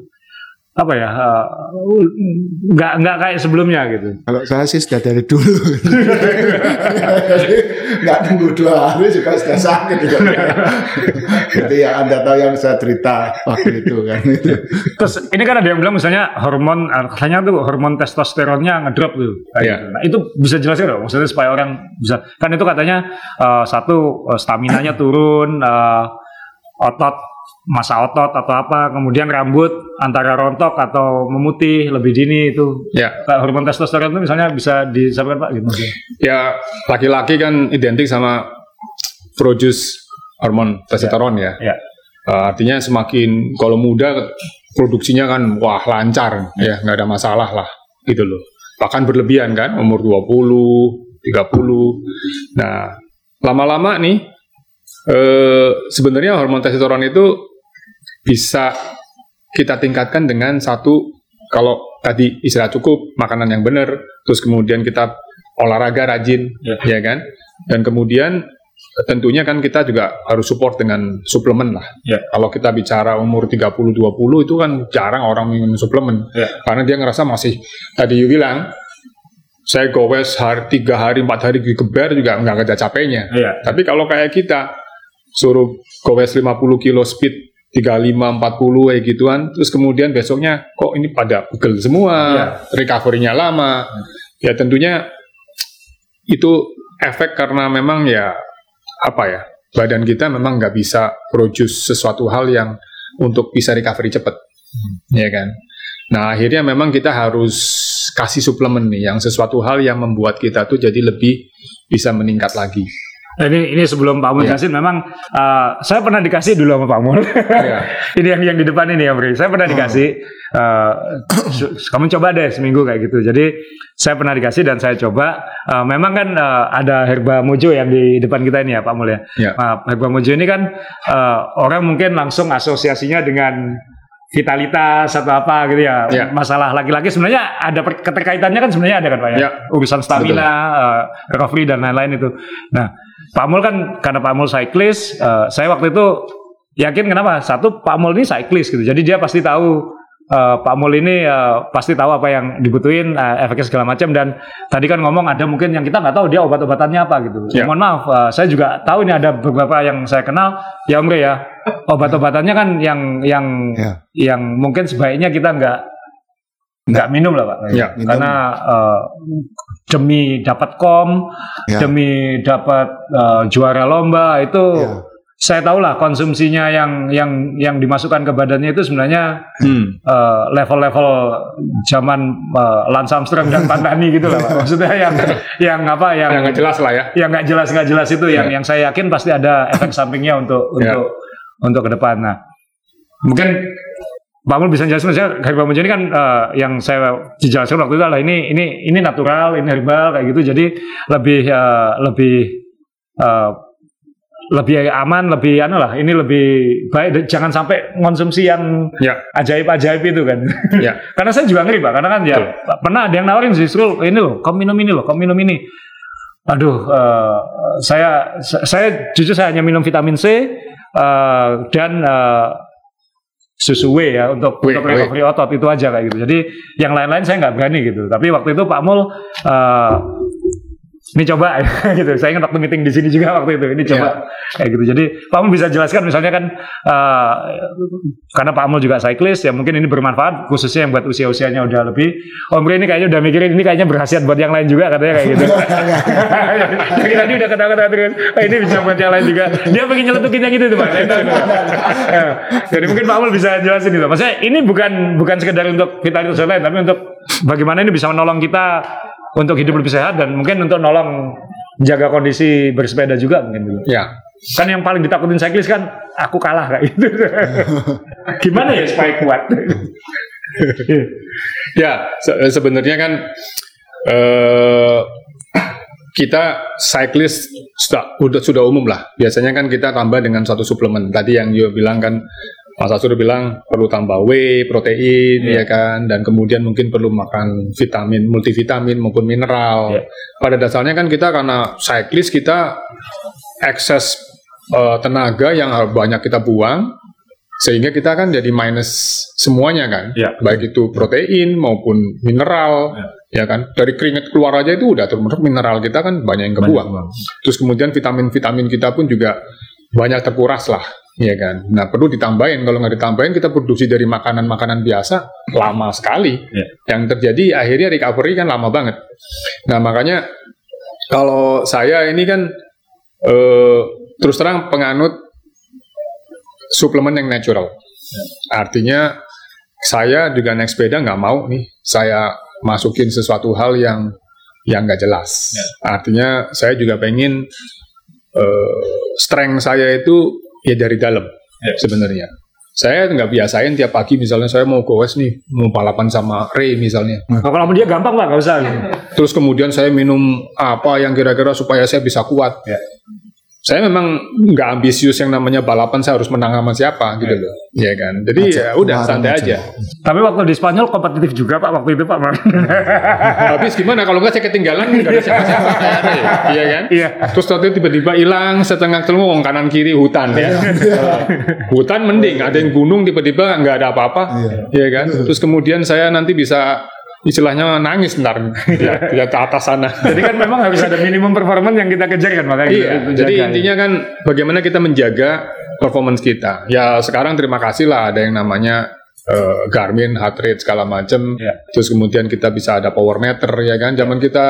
apa ya uh, nggak nggak kayak sebelumnya gitu. Kalau saya sih sudah dari dulu. Nggak tunggu dua hari juga sudah sakit. Juga. Jadi ya Anda tahu yang saya cerita waktu itu kan. Itu. Terus ini kan ada yang bilang misalnya hormon ah, katanya tuh hormon testosteronnya ngedrop tuh. kayak Iya. gitu. Nah itu bisa jelasin dong maksudnya supaya orang bisa kan itu katanya eh, satu eh, stamina-nya turun, eh, otot masa otot atau apa, kemudian rambut antara rontok atau memutih lebih dini itu. Ya. Kayak hormon testosteron itu misalnya bisa disampaikan Pak gitu. Ya, laki-laki kan identik sama produce hormon testosteron ya. Ya. Uh, artinya semakin kalau muda produksinya kan wah lancar ya, nggak ada masalah lah gitu loh. Bahkan berlebihan kan umur 20, 30. Nah, lama-lama nih eh sebenarnya hormon testosteron itu bisa kita tingkatkan dengan satu kalau tadi istirahat cukup, makanan yang benar, terus kemudian kita olahraga rajin, Ya. ya kan? Dan kemudian tentunya kan kita juga harus support dengan suplemen lah. Ya. Kalau kita bicara umur 30 20 itu kan jarang orang minum suplemen. Ya. Karena dia ngerasa masih tadi you bilang saya gowes hari tiga hari empat hari geber juga nggak ada capeknya. Iya. Tapi kalau kayak kita suruh gowes 50 kilo speed 35 40 kayak gituan. Terus kemudian besoknya kok ini pada pegel semua? Iya. recovery-nya lama. Ya tentunya itu efek karena memang ya apa ya badan kita memang nggak bisa produce sesuatu hal yang untuk bisa recovery cepat. Ya kan? Nah akhirnya memang kita harus kasih suplemen nih yang sesuatu hal yang membuat kita tuh jadi lebih bisa meningkat lagi ini ini sebelum Pak Mul Iya. jelasin memang eh, saya pernah dikasih dulu sama Pak Mul. Iya. ini yang yang di depan ini ya Bri. Saya pernah dikasih eh, su- kamu coba deh seminggu kayak gitu. Jadi saya pernah dikasih dan saya coba. Eh, memang kan eh, ada herba mojo yang di depan kita ini ya Pak Mul ya. Ya. Nah, herba mojo ini kan eh, orang mungkin langsung asosiasinya dengan vitalitas atau apa gitu ya. Ya. Masalah laki-laki sebenarnya ada keterkaitannya kan sebenarnya ada kan Pak ya. Ya. Urusan stamina, eh, recovery dan lain-lain itu. Nah, Pak Mul kan karena Pak Mul cyclist, eh, saya waktu itu yakin kenapa? Satu Pak Mul ini cyclist gitu. Jadi dia pasti tahu eh, Pak Mul ini eh, pasti tahu apa yang dibutuhin, eh, efeknya segala macam dan tadi kan ngomong ada mungkin yang kita nggak tahu dia obat-obatannya apa gitu. Ya. Mohon maaf, eh, saya juga tahu ini ada beberapa yang saya kenal ya Om ya. Obat-obatannya kan yang yang Ya. yang mungkin sebaiknya kita nggak nggak minum lah Pak. Ya, minum. Karena eh, demi dapat kom, Ya. demi dapat eh, juara lomba itu Ya. saya tahu lah konsumsinya yang yang yang dimasukkan ke badannya itu sebenarnya Hmm. eh, level-level zaman eh, Lance Armstrong dan Pantani gitu lah Pak. Maksudnya yang yang apa yang nggak jelas lah ya yang nggak jelas nggak jelas itu yang yang saya yakin pasti ada efek sampingnya untuk Ya. untuk untuk ke depan. Nah, mungkin Mul bisa jelasin saya herbal muncul ini kan eh, yang saya jelaskan waktu itu adalah ini ini ini natural, ini herbal kayak gitu. Jadi lebih eh, lebih eh, lebih aman, lebih anu lah. Ini lebih baik. Jangan sampai konsumsi yang ya ajaib-ajaib itu kan. ya Karena saya juga ngeri pak, karena kan ya pernah ada yang nawarin justru ini loh, kamu minum ini loh, kamu minum ini. Aduh, eh, saya saya jujur saya hanya minum vitamin C eh, dan eh, susu W ya untuk W, untuk recovery otot itu aja kayak gitu. Jadi yang lain-lain saya nggak berani gitu. Tapi waktu itu Pak Mul eh, ini coba gitu. Saya ingat waktu meeting di sini juga waktu itu. Ini coba kayak gitu. Jadi Pak Mul bisa jelaskan misalnya kan eh, karena Pak Mul juga cyclist ya mungkin ini bermanfaat khususnya yang buat usia-usianya udah lebih. Om Bre ini kayaknya udah mikirin ini kayaknya berkhasiat buat yang lain juga katanya kayak gitu. Dari tadi udah kata-kata terus. "Ah, ini bisa buat yang lain juga. Dia pengen nyeletukin yang itu tuh Pak. Itu. Ya. Jadi mungkin Pak Mul bisa jelasin itu. Maksudnya ini bukan bukan sekedar untuk vitalitas dan lain, tapi untuk bagaimana ini bisa menolong kita untuk hidup lebih sehat dan mungkin untuk nolong menjaga kondisi bersepeda juga mungkin dulu. ya Kan yang paling ditakutin cyclist kan aku kalah kayak gitu. Gimana ya supaya kuat? Ya, se- sebenarnya kan eh kita cyclist sudah udah sudah umum lah. Biasanya kan kita tambah dengan satu suplemen. Tadi yang Yo bilang kan Mas Asur bilang perlu tambah whey, protein, Iya. ya kan, dan kemudian mungkin perlu makan vitamin, multivitamin maupun mineral. Iya. Pada dasarnya kan kita karena cyclist kita ekses eh, tenaga yang banyak kita buang, sehingga kita kan jadi minus semuanya kan, Iya. baik itu protein maupun mineral, ya kan. Dari keringat keluar aja itu udah termasuk mineral kita kan banyak yang kebuang. Terus kemudian vitamin-vitamin kita pun juga banyak terkuras lah, ya kan. Nah perlu ditambahin, kalau nggak ditambahin kita produksi dari makanan-makanan biasa lama sekali. Ya. Yang terjadi akhirnya recovery kan lama banget. Nah makanya kalau saya ini kan eh, terus terang penganut suplemen yang natural. Artinya saya juga naik sepeda nggak mau nih saya masukin sesuatu hal yang yang nggak jelas. Artinya saya juga pengen eh, strength saya itu ya dari dalam sebenarnya. Saya nggak biasain tiap pagi misalnya saya mau goes nih mau balapan sama Ray misalnya. Nah, kalau sama dia gampang pak, nggak usah. Terus kemudian saya minum apa yang kira-kira supaya saya bisa kuat. Ya. Saya memang nggak ambisius yang namanya balapan saya harus menang sama siapa gitu loh. Iya kan. Jadi Aja, ya udah santai aja. aja. Tapi waktu di Spanyol kompetitif juga pak waktu itu pak. Habis gimana kalau nggak saya ketinggalan nggak ada siapa-siapa Ray. Iya kan? Iya. Terus waktu tiba-tiba hilang setengah telur kanan kiri hutan ya. hutan mending ada yang gunung tiba-tiba nggak ada apa-apa. Iya kan? Terus kemudian saya nanti bisa istilahnya nangis ntar ya, ya ke atas sana. Jadi kan memang harus ada minimum performance yang kita kejar kan makanya Iya, kita jadi intinya kan bagaimana kita menjaga performance kita. Ya sekarang terima kasih lah ada yang namanya eh, Garmin, heart rate segala macam. Ya. Terus kemudian kita bisa ada power meter ya kan. Zaman kita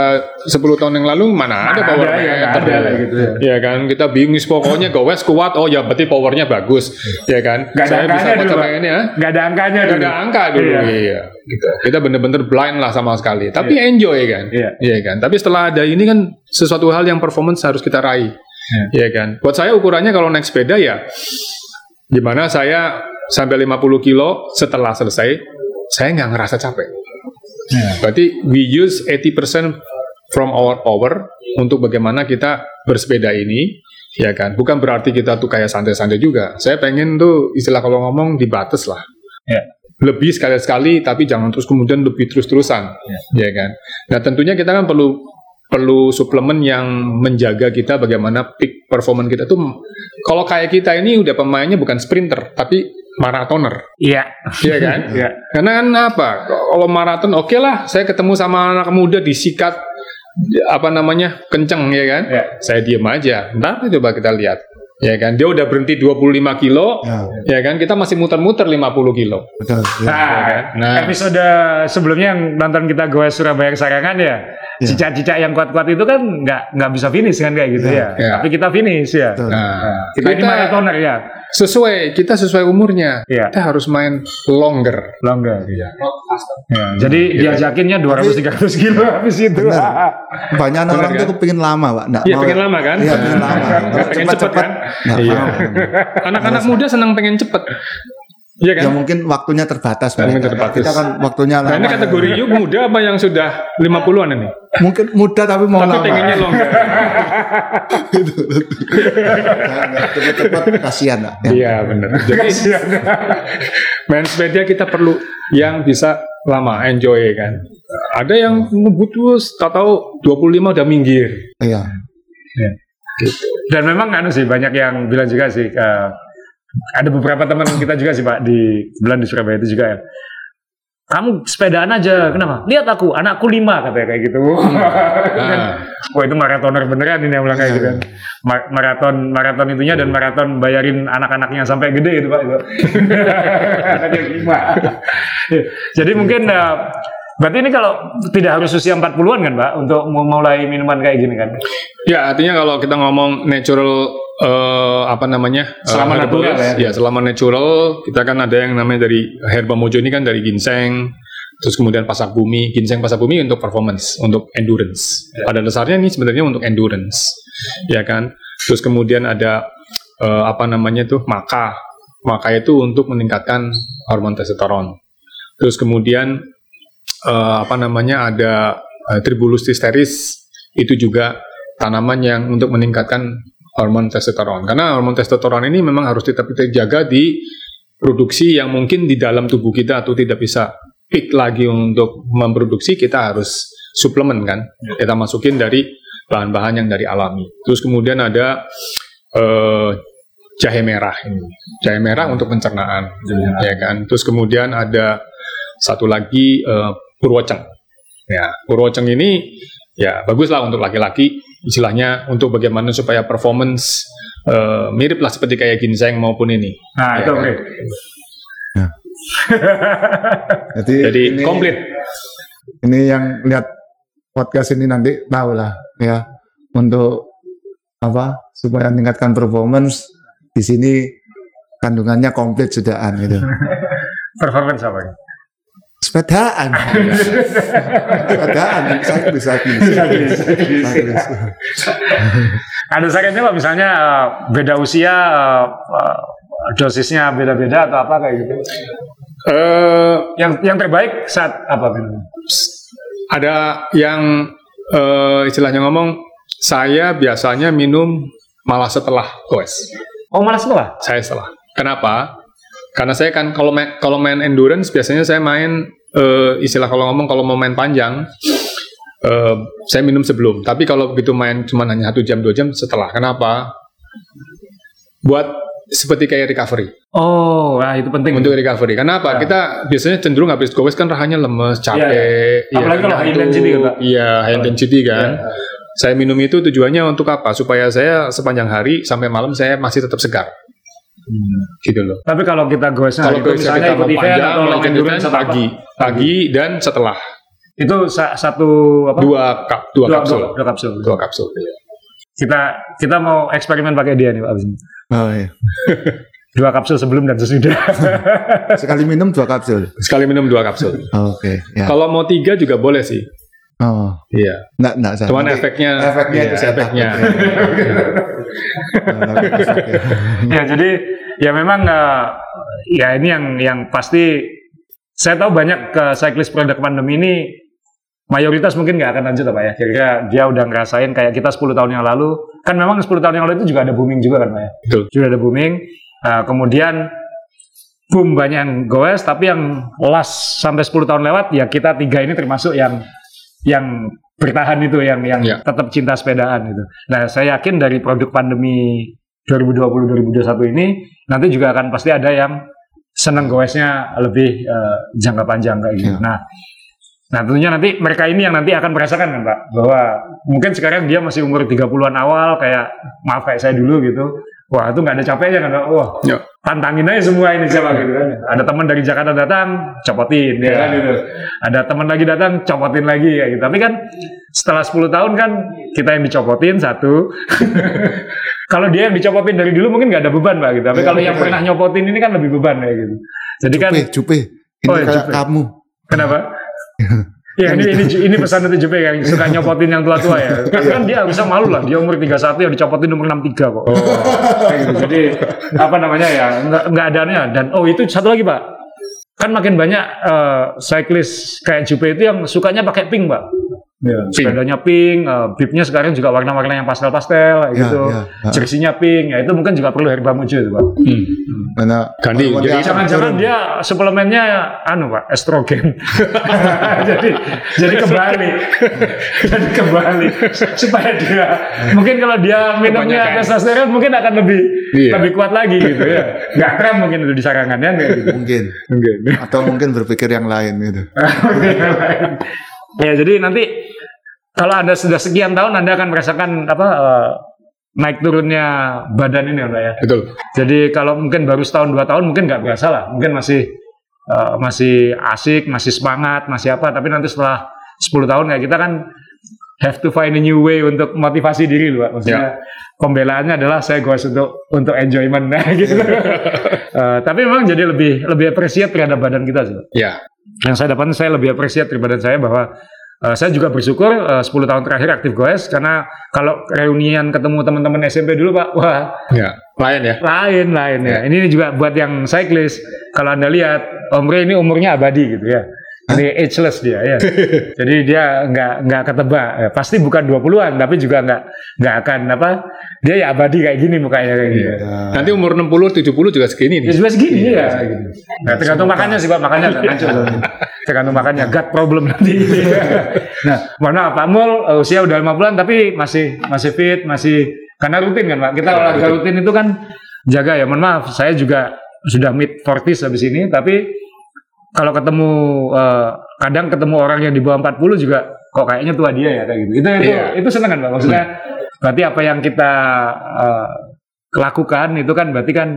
10 tahun yang lalu mana ada power ada, ya, meter ada lah gitu ya. Ya kan kita bingung pokoknya gowes kuat oh ya berarti powernya bagus ya kan. Ada Saya bisa dulu, ya. Nggak ada angkanya dulu. ada angka dulu Iya. iya. Gitu. Kita bener-bener blind lah sama sekali. Tapi enjoy kan. Iya. Iya kan. Tapi setelah ada ini kan sesuatu hal yang performance harus kita raih. Iya kan. Buat saya ukurannya kalau naik sepeda ya di mana saya sampai 50 kilo setelah selesai saya nggak ngerasa capek. Berarti we use 80% from our power untuk bagaimana kita bersepeda ini, ya kan? Bukan berarti kita tuh kayak santai-santai juga. Saya pengen tuh istilah kalau ngomong dibatas lah. Ya. Lebih sekali-sekali, tapi jangan terus kemudian lebih terus-terusan, ya kan? Nah tentunya kita kan perlu perlu suplemen yang menjaga kita bagaimana peak performance kita tuh kalau kayak kita ini udah pemainnya bukan sprinter tapi maratoner Iya. Iya kan? Iya. Karena kan apa? Kalau maraton oke lah, saya ketemu sama anak muda disikat apa namanya kenceng ya kan? Iya. Saya diem aja. Ntar coba kita lihat. Ya kan? Dia udah berhenti 25 kilo, Ya, ya kan? Kita masih muter-muter 50 kilo. betul. Ya. Nah, Nah. episode sebelumnya yang nonton kita gue Surabaya Sarangan ya, Ya. cicak-cicak yang kuat-kuat itu kan nggak nggak bisa finish kan kayak gitu ya. Ya. Tapi kita finish ya. Betul. Nah, Kita, ini maratoner ya, sesuai kita sesuai umurnya. Iya. Kita harus main longer. longer. Ya. Jadi diajakinnya 200-300 kilo habis itu. Banyak Benar orang kan? tuh pengen lama, Pak. Nggak Iya, mau- pengen lama kan? Iya, pengen lama. Pengen cepet Cepet-cepet. kan? Nggak Iya. Anak-anak muda senang pengen cepet. Iya kan? Ya mungkin waktunya terbatas. Mereka. terbatas. Kita kan waktunya Nah, ini lama. kategori yuk muda apa yang sudah 50-an ini? Mungkin muda tapi mau Tapi lama. pengennya longer. Jangan, Cepet-cepet kasihan, Pak. Ya. Iya benar. Jadi main sepeda kita perlu yang bisa lama, enjoy kan. Ada yang butuh tahu 25 udah minggir. Iya. Dan memang anu sih banyak yang bilang juga sih eh, ada beberapa teman kita juga sih Pak di bulan di Surabaya itu juga ya. Kamu sepedaan aja, kenapa? Lihat aku, anakku lima katanya kayak gitu. Nah, Wah itu maratoner beneran ini yang bilang kayak gitu kan. Ma- maraton maraton itunya dan maraton bayarin anak-anaknya sampai gede itu Pak itu. Lima. Jadi mungkin eh, berarti ini kalau tidak harus usia 40-an kan Pak untuk memulai minuman kayak gini kan. ya artinya kalau kita ngomong natural eh, apa namanya eh, Selama herbal, natural ya. ya selama natural kita kan ada yang namanya dari herba mojo ini kan dari ginseng terus kemudian pasak bumi ginseng pasak bumi untuk performance untuk endurance. Pada dasarnya ini sebenarnya untuk endurance ya kan? Terus kemudian ada eh, apa namanya tuh maka maka itu untuk meningkatkan hormon testosteron. Terus kemudian eh, apa namanya ada eh, tribulus tisteris itu juga tanaman yang untuk meningkatkan hormon testosteron. Karena hormon testosteron ini memang harus tetap kita jaga di produksi yang mungkin di dalam tubuh kita atau tidak bisa peak lagi untuk memproduksi kita harus suplemen kan? Kita masukin dari bahan-bahan yang dari alami. Terus kemudian ada eh, jahe merah ini. Jahe merah untuk pencernaan ya kan? Terus kemudian ada satu lagi eh, purwoceng ya purwoceng ini ya bagus lah untuk laki-laki istilahnya untuk bagaimana supaya performance eh, mirip lah seperti kayak ginseng maupun ini Nah Ya itu kan? oke. Jadi, jadi ini, komplit Ini yang lihat podcast ini nanti tahu lah ya untuk apa supaya meningkatkan performance di sini kandungannya komplit sudahan gitu. Performance apa? Sepedaan. Sepedaan saya bisa bisa. Ada sakitnya Pak misalnya eh, beda usia eh, eh, dosisnya beda-beda atau apa kayak gitu. Eh, Yang yang terbaik saat apa ada yang eh, istilahnya ngomong saya biasanya minum malah setelah goes Oh malah setelah. saya setelah kenapa karena saya kan kalau main kalau main endurance biasanya saya main eh, istilah kalau ngomong kalau mau main panjang eh, saya minum sebelum tapi kalau begitu main cuma hanya satu jam dua jam setelah kenapa buat seperti kayak recovery Oh, nah itu penting. untuk recovery. Kenapa? Ya. Kita biasanya cenderung habis gowes kan rahanya lemes, capek. Iya, iya. Apalagi kalau high intensity kan. Iya, high intensity kan. Iya. Saya minum itu tujuannya untuk apa? Supaya saya sepanjang hari sampai malam saya masih tetap segar. Gitu loh. Tapi kalau kita goesnya Kalau itu goesnya misalnya kita ikut mau event panjang, atau long endurance pagi, pagi dan setelah itu sa- satu apa? dua kap, dua, kapsul, Dua, dua kapsul. dua kapsul. iya. Kita kita mau eksperimen pakai dia nih Pak abis. Oh iya. Dua kapsul sebelum dan sesudah. Sekali minum dua kapsul. Sekali minum dua kapsul. Oke. Ya. Kalau mau tiga juga boleh sih. Oh. Iya. Enggak, enggak. Sa. Cuman efeknya, efeknya iya, itu saya efeknya. ya jadi ya memang eh, ya ini yang yang pasti saya tahu banyak ke cyclist produk pandemi ini mayoritas mungkin nggak akan lanjut apa ya kira-kira dia udah ngerasain kayak kita 10 tahun yang lalu kan memang 10 tahun yang lalu itu juga ada booming juga kan Pak ya Betul. juga ada booming Eh, kemudian boom banyak yang goes tapi yang last sampai 10 tahun lewat ya kita tiga ini termasuk yang yang bertahan itu yang yang Ya. tetap cinta sepedaan itu. Nah, saya yakin dari produk pandemi 2020-2021 ini nanti juga akan pasti ada yang seneng goesnya lebih eh, jangka panjang kayak gitu. Ya. Nah, nah tentunya nanti mereka ini yang nanti akan merasakan kan Pak bahwa mungkin sekarang dia masih umur 30-an awal kayak maaf kayak saya dulu gitu. Wah, itu nggak ada capeknya kan Pak. Wah, Ya. Tantangin aja semua ini siapa gitu kan. Ada teman dari Jakarta datang, copotin ya, Ya. kan gitu. Ada teman lagi datang, copotin lagi kayak gitu. Tapi kan setelah 10 tahun kan kita yang dicopotin satu. kalau dia yang dicopotin dari dulu mungkin nggak ada beban Pak gitu. Tapi Ya, kalau yang betul. pernah nyopotin ini kan lebih beban kayak gitu. Jadi kan Jupe, Jupe. Ini Oh, ya, Jupe. kamu. kenapa? Ya ini, ini ini pesan itu Jupe yang suka nyopotin yang tua-tua ya. Kan, kan dia bisa malu lah. Dia umur 31 yang dicopotin umur 63 kok. Kayak gitu. Jadi apa namanya ya nggak nggak adanya dan oh itu satu lagi pak kan makin banyak eh, cyclist kayak Jupe itu yang sukanya pakai pink pak sepedanya pink, eh, bibnya sekarang juga warna-warna yang pastel-pastel kayak Ya, gitu, ya, ya. jersinya pink, ya itu mungkin juga perlu herba muncul itu pak. Hmm. Mana Ganti, kalau jadi Jangan-jangan dia suplemennya anu pak, estrogen. jadi jadi kembali, jadi kembali supaya dia mungkin kalau dia minumnya testosteron mungkin akan lebih Iya. lebih kuat lagi gitu ya. Nggak keren mungkin itu disarankannya kayak gitu. mungkin Mungkin. atau mungkin berpikir yang lain gitu. ya jadi nanti kalau anda sudah sekian tahun anda akan merasakan apa eh, naik turunnya badan ini Pak ya. Betul. Jadi kalau mungkin baru setahun dua tahun mungkin nggak berasa lah, mungkin masih eh, masih asik, masih semangat, masih apa. Tapi nanti setelah 10 tahun kayak kita kan have to find a new way untuk motivasi diri loh, Pak. Maksudnya pembelaannya adalah saya goes untuk untuk enjoyment nah, gitu. Eh, tapi memang jadi lebih lebih appreciate terhadap badan kita sih. Pak. Ya. Yang saya dapat saya lebih appreciate dari badan saya bahwa eh, saya juga bersyukur eh, 10 tahun terakhir aktif goes karena kalau reunian ketemu teman-teman SMP dulu Pak, wah Ya. Lain ya. lain lain ya. Ini juga buat yang cyclist. Kalau anda lihat Om Ray ini umurnya abadi gitu ya. Ini ageless dia ya. Jadi dia nggak nggak ketebak. Ya, pasti bukan 20-an tapi juga nggak nggak akan apa. Dia ya abadi kayak gini mukanya kayak gitu. Nah, Nanti umur 60 70 juga segini Ya nih. juga segini ya. Gitu. Nah, tergantung makannya sih Pak, makannya nggak ngancur. tergantung makannya, gut problem nanti. nah, mana Pak Mul eh, usia udah 50-an tapi masih masih fit, masih karena rutin kan Pak. Kita olahraga rutin itu kan jaga ya. Mohon maaf, saya juga sudah mid 40s habis ini tapi kalau ketemu eh, kadang ketemu orang yang di bawah 40 juga kok kayaknya tua dia ya kayak gitu. Itu itu, Iya. itu seneng kan Pak. Maksudnya berarti apa yang kita eh, lakukan itu kan berarti kan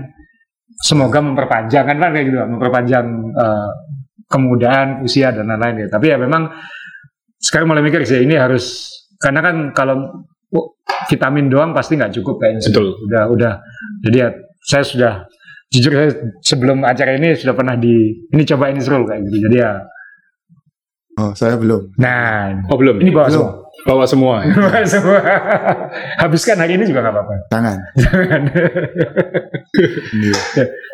semoga memperpanjang kan Pak, kayak gitu memperpanjang eh, kemudahan usia dan lain-lain ya. Tapi ya memang sekarang mulai mikir sih ini harus karena kan kalau oh, vitamin doang pasti nggak cukup kayaknya. Betul. Udah udah. Jadi ya saya sudah jujur saya sebelum acara ini sudah pernah di ini coba ini seru kayak gitu. Jadi ya oh, saya belum. nah Oh belum. ini bawa Belum. semua. Bawa semua. ya? Bawa semua. Habiskan hari ini juga nggak apa-apa. Jangan.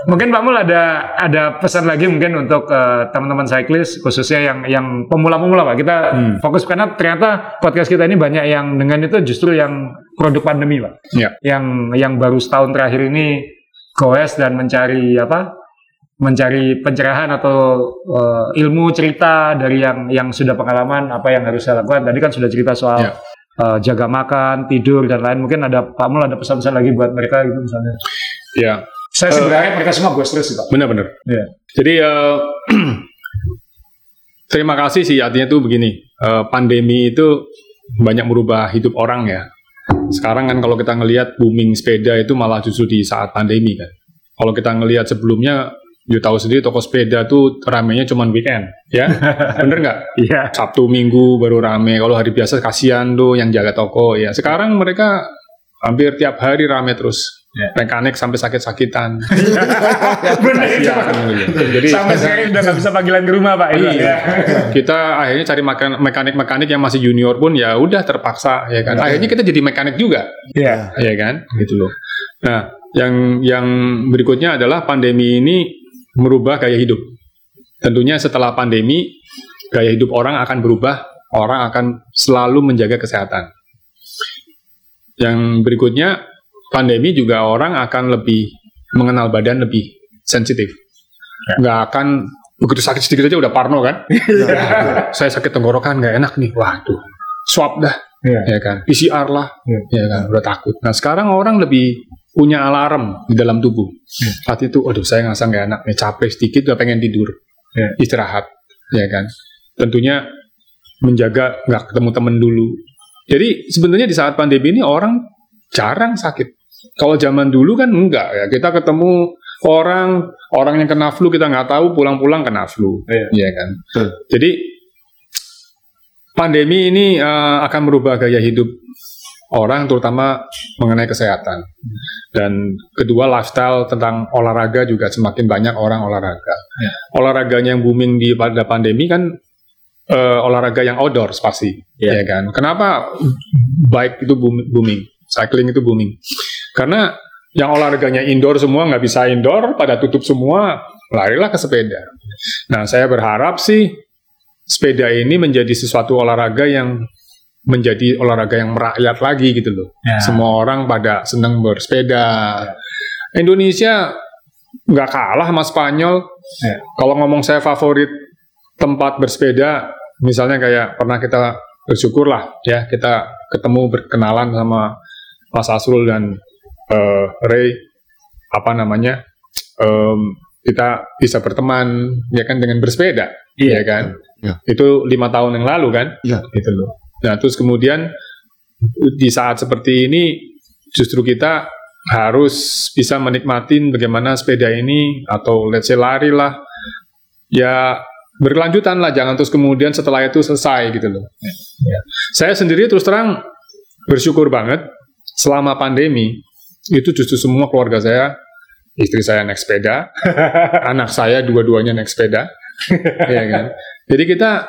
Mungkin Pak Mul ada ada pesan lagi mungkin untuk eh, teman-teman cyclist khususnya yang yang pemula-pemula Pak. Kita Hmm. fokus karena ternyata podcast kita ini banyak yang dengan itu justru yang produk pandemi Pak. Ya. Yang yang baru setahun terakhir ini goes dan mencari apa? mencari pencerahan atau eh, ilmu cerita dari yang yang sudah pengalaman apa yang harus saya lakukan. Tadi kan sudah cerita soal Ya. eh, jaga makan, tidur dan lain. Mungkin ada Pak Mul ada pesan-pesan lagi buat mereka gitu misalnya. Ya. Saya sih berharap mereka semua gue terus sih Pak. Benar-benar. Iya. Jadi eh, terima kasih sih artinya tuh begini. eh, pandemi itu banyak merubah hidup orang ya. Sekarang kan kalau kita ngelihat booming sepeda itu malah justru di saat pandemi kan. Kalau kita ngelihat sebelumnya, you tahu sendiri toko sepeda tuh ramenya cuma weekend, ya, bener nggak? Iya. Sabtu Minggu baru rame. Kalau hari biasa kasihan tuh yang jaga toko ya. Sekarang mereka hampir tiap hari rame terus. Ya. Mekanik sampai sakit-sakitan. Benar itu. Gitu. Jadi Sampai sekarang udah nggak bisa panggilan ke rumah Pak. itu, Iya. ya. kita akhirnya cari mekanik-mekanik yang masih junior pun ya udah terpaksa ya kan. Akhirnya kita jadi mekanik juga, Iya. ya kan? Gitu loh. Nah, yang yang berikutnya adalah pandemi ini merubah gaya hidup. Tentunya setelah pandemi gaya hidup orang akan berubah, orang akan selalu menjaga kesehatan. Yang berikutnya pandemi juga orang akan lebih mengenal badan lebih sensitif. Nggak akan begitu sakit sedikit aja udah parno kan? Saya sakit tenggorokan nggak enak nih, waduh, swab dah, Iya. ya kan? PCR lah, Iya. ya kan? Udah takut. Nah sekarang orang lebih punya alarm di dalam tubuh. Saat itu, aduh saya ngerasa nggak enak nih, capek sedikit udah pengen tidur, Iya. istirahat, ya kan? Tentunya menjaga nggak ketemu temen dulu. Jadi sebenarnya di saat pandemi ini orang jarang sakit. Kalau zaman dulu kan enggak ya, kita ketemu orang orang yang kena flu kita nggak tahu pulang-pulang kena flu, Iya. Iya kan? Betul. Jadi pandemi ini eh, akan merubah gaya hidup orang terutama mengenai kesehatan. Dan kedua lifestyle tentang olahraga juga semakin banyak orang olahraga. Ya. Olahraganya yang booming di pada pandemi kan eh, olahraga yang outdoor pasti, Ya. ya kan? Kenapa bike itu boom- booming, cycling itu booming? Karena yang olahraganya indoor semua nggak bisa indoor, pada tutup semua, larilah ke sepeda. Nah, saya berharap sih sepeda ini menjadi sesuatu olahraga yang menjadi olahraga yang merakyat lagi gitu loh. Ya. Semua orang pada senang bersepeda. Indonesia nggak kalah sama Spanyol. Ya. Kalau ngomong saya favorit tempat bersepeda, misalnya kayak pernah kita bersyukur lah ya kita ketemu berkenalan sama Mas Asrul dan eh, Ray apa namanya em, kita bisa berteman ya kan dengan bersepeda Iya. ya kan Ya. itu lima tahun yang lalu kan Iya. gitu loh nah terus kemudian di saat seperti ini justru kita harus bisa menikmatin bagaimana sepeda ini atau let's say lari lah ya berkelanjutan lah jangan terus kemudian setelah itu selesai gitu loh Ya. saya sendiri terus terang bersyukur banget selama pandemi itu justru semua keluarga saya. Istri saya naik sepeda anak saya dua-duanya naik sepeda. Ya kan? Jadi kita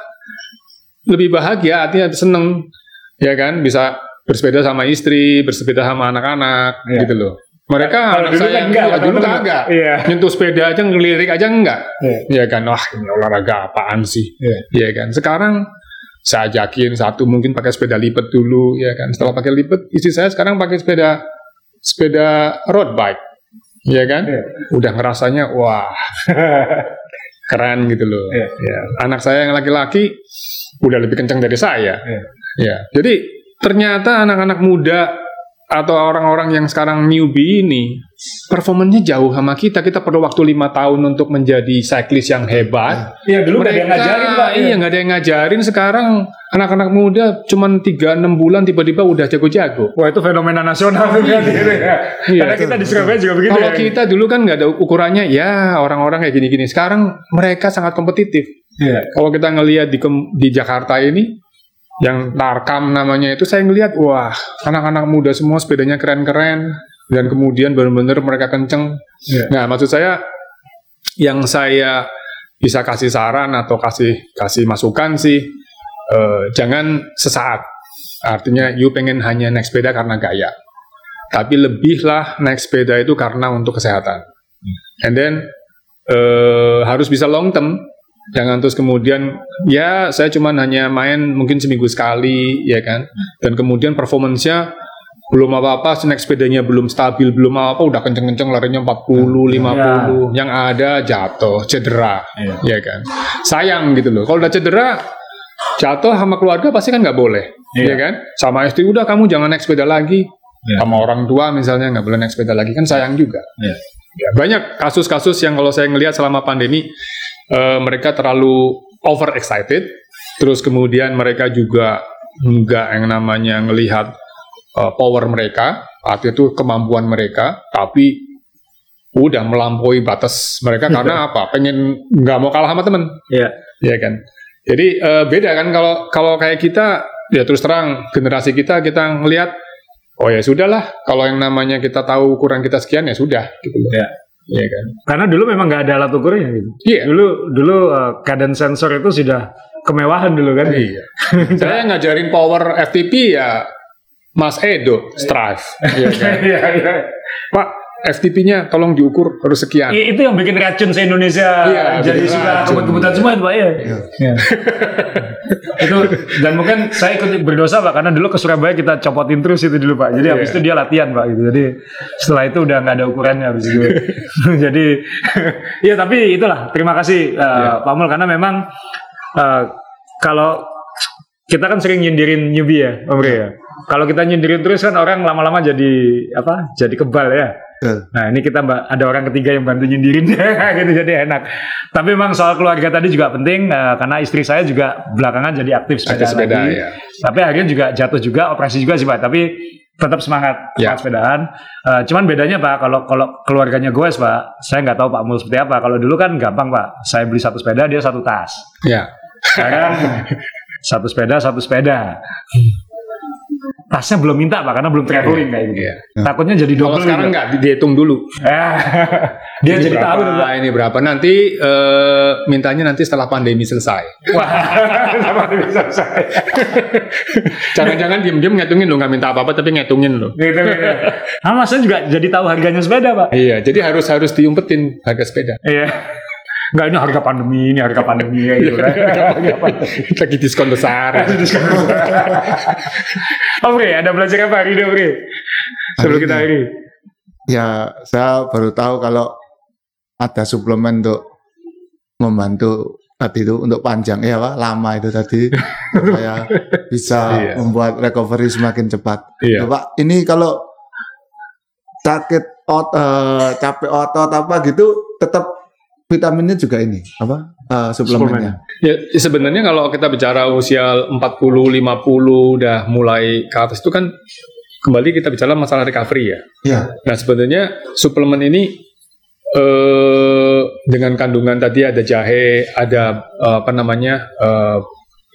lebih bahagia artinya seneng ya kan? Bisa bersepeda sama istri bersepeda sama anak-anak Iya. gitu loh. Mereka Kalau anak dulu saya kan enggak, dulu teman-teman. kagak. Iya. nyentuh sepeda aja ngelirik aja enggak. Iya. ya kan? Wah ini olahraga apaan sih? Iya. ya kan? Sekarang saya ajakin satu mungkin pakai sepeda lipat dulu ya kan? Setelah pakai lipat istri saya sekarang pakai sepeda sepeda road bike ya kan Iya. udah ngerasanya wah keren gitu loh Iya. ya anak saya yang laki-laki udah lebih kencang dari saya Iya. ya jadi ternyata anak-anak muda atau orang-orang yang sekarang newbie ini performanya jauh sama kita kita perlu waktu lima tahun untuk menjadi cyclist yang hebat Iya dulu nggak ada yang ngajarin Pak. iya nggak ada yang ngajarin sekarang anak-anak muda cuman 3-6 bulan tiba-tiba udah jago-jago Wah itu fenomena nasional kan. gitu ya. Iya. Karena kita di Surabaya juga begitu kalau ya. kita dulu kan nggak ada ukurannya ya orang-orang kayak gini-gini sekarang mereka sangat kompetitif Iya. kalau kita ngelihat di di Jakarta ini yang Tarkam namanya itu saya ngelihat wah anak-anak muda semua sepedanya keren-keren dan kemudian benar-benar mereka kenceng. Iya. Nah maksud saya yang saya bisa kasih saran atau kasih kasih masukan sih eh, jangan sesaat. Artinya you pengen hanya naik sepeda karena gaya. Tapi lebihlah naik sepeda itu karena untuk kesehatan. And then eh, harus bisa long term. Jangan terus kemudian ya saya cuman hanya main mungkin seminggu sekali ya kan. Dan kemudian performance-nya belum apa-apa, naik sepedanya belum stabil, belum apa, udah kenceng-kenceng larinya 40, 50, yang ada jatuh, cedera, Iya. ya kan. Sayang gitu loh. Kalau udah cedera, jatuh sama keluarga pasti kan nggak boleh, Iya. ya kan. Sama istri udah kamu jangan naik sepeda lagi, Iya. sama orang tua misalnya nggak boleh naik sepeda lagi kan sayang juga. Iya. Ya, banyak kasus-kasus yang kalau saya ngelihat selama pandemi eh, mereka terlalu over excited, terus kemudian mereka juga nggak yang namanya ngelihat eh, power mereka, artinya itu kemampuan mereka, tapi udah melampaui batas mereka karena apa? Pengen nggak mau kalah sama temen, Iya. ya kan? Jadi eh, beda kan kalau kalau kayak kita ya terus terang generasi kita kita ngelihat oh ya sudahlah kalau yang namanya kita tahu ukuran kita sekian ya sudah gitu loh. Iya. Iya kan? Karena dulu memang nggak ada alat ukurnya gitu. Iya. Dulu dulu uh, keadaan sensor itu sudah kemewahan dulu kan. Iya. Saya ngajarin power FTP ya Mas Edo Strive. Iya kan? Iya, iya. Pak, FTP-nya tolong diukur harus sekian. I- Itu yang bikin racun se-Indonesia Iya, jadi bikin suka kebut-kebutan semua itu Pak ya. Iya. itu dan mungkin saya ikut berdosa Pak karena dulu ke Surabaya kita copotin terus itu dulu Pak. Jadi habis Iya. itu dia latihan Pak gitu. Jadi setelah itu udah nggak ada ukurannya habis itu. Jadi ya tapi itulah terima kasih uh, Iya. Pak Mul karena memang uh, kalau kita kan sering nyindirin newbie ya, Om ya. Kalau kita nyindirin terus kan orang lama-lama jadi apa? Jadi kebal ya. Betul. Nah ini kita mbak ada orang ketiga yang bantu nyindirin gitu jadi enak. Tapi memang soal keluarga tadi juga penting eh, karena istri saya juga belakangan jadi aktif sepeda, sepeda, lagi. ya. Tapi akhirnya juga jatuh juga operasi juga sih pak. Tapi tetap semangat Ya. semangat sepedaan. Eh, cuman bedanya pak kalau kalau keluarganya gue pak, saya nggak tahu pak Mul seperti apa. Kalau dulu kan gampang pak. Saya beli satu sepeda dia satu tas. Ya. Sekarang satu sepeda satu sepeda. Tasnya belum minta pak karena belum traveling kayak gitu. Iya. Takutnya jadi Kalau double. sekarang juga. nggak di- dihitung dulu. Dia Ini jadi berapa, tahu Pak. ini berapa nanti eh, mintanya nanti setelah pandemi selesai. Wah, dia bisa saya. Jangan-jangan diem-diem ngitungin lo nggak minta apa-apa tapi ngitungin lo. Gitu, gitu. Nah, mas saya juga jadi tahu harganya sepeda, Pak. Iya, jadi harus harus diumpetin harga sepeda. Iya. Enggak ini harga pandemi, ini harga pandemi kayak gitu kan. Lagi diskon besar. oh, Bre, ada belajar apa hari ini, Bre? Sebelum Hari kita ini. ini. Ya, saya baru tahu kalau ada suplemen untuk membantu tadi itu untuk panjang ya Pak, lama itu tadi supaya bisa Iya. membuat recovery semakin cepat. Iya. Ya, Pak, ini kalau sakit ot, eh, capek otot apa gitu tetap vitaminnya juga ini apa eh, suplemennya. Ya, sebenarnya kalau kita bicara usia 40, 50 udah mulai ke atas itu kan kembali kita bicara masalah recovery ya. Ya, Nah, sebenarnya suplemen ini eh dengan kandungan tadi ada jahe, ada eh, apa namanya? eh,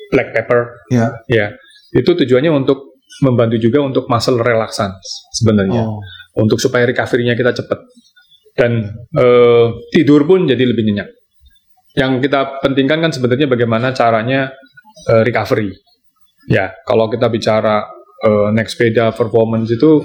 black pepper ya. ya. Itu tujuannya untuk membantu juga untuk muscle relaksan sebenarnya. Oh, Untuk supaya recovery-nya kita cepat. Dan eh, tidur pun jadi lebih nyenyak. Yang kita pentingkan kan sebenarnya bagaimana caranya eh, recovery. Ya, kalau kita bicara eh, naik sepeda performance itu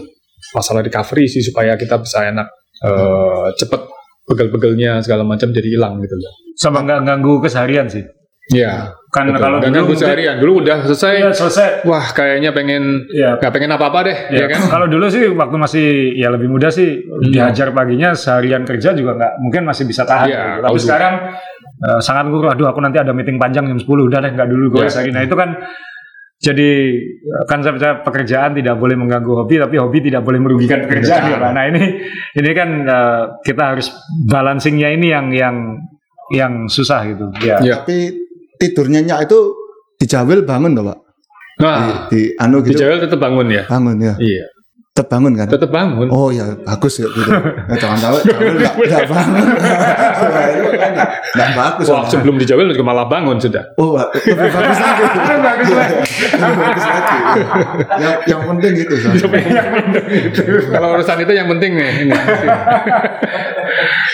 masalah recovery sih supaya kita bisa enak eh, cepet pegel-pegelnya segala macam jadi hilang gitu loh. Sama nggak ganggu keseharian sih. Ya, Kan betul. kalau Dan dulu mungkin- seharian dulu udah selesai. Iya, selesai. Wah, kayaknya pengen Iya. nggak pengen apa-apa deh, Ya, ya kan? Kalau dulu sih waktu masih ya lebih muda sih dihajar paginya seharian kerja juga nggak mungkin masih bisa tahan. Iya, gitu. Tapi dulu. sekarang eh, sangat guru. Aduh aku nanti ada meeting panjang jam 10 udah deh nggak dulu gue Iya. sehari. Nah itu kan jadi eh, kan saya percaya pekerjaan tidak boleh mengganggu hobi tapi hobi tidak boleh merugikan pekerjaan. Pekerjaan. ya, Pak. Nah ini ini kan eh, kita harus balancingnya ini yang yang yang susah gitu. Ya. Ya. Tapi tidur nyenyak itu dijawil bangun loh Pak. Di, Nah, di anu di gitu Jawa tetap bangun ya. bangun ya. Iya, Tetap bangun kan? tetap bangun. Oh ya bagus ya gitu. Ya, jangan tahu jawil nggak nggak bangun. Wah, itu kan nggak nggak bagus. Wah, sebelum dijawil juga malah bangun sudah. Oh, lebih bagus lagi. Bagus lagi. Lebih bagus lagi. Yang, yang penting itu. soalnya. Kalau urusan itu yang penting nih. Ini.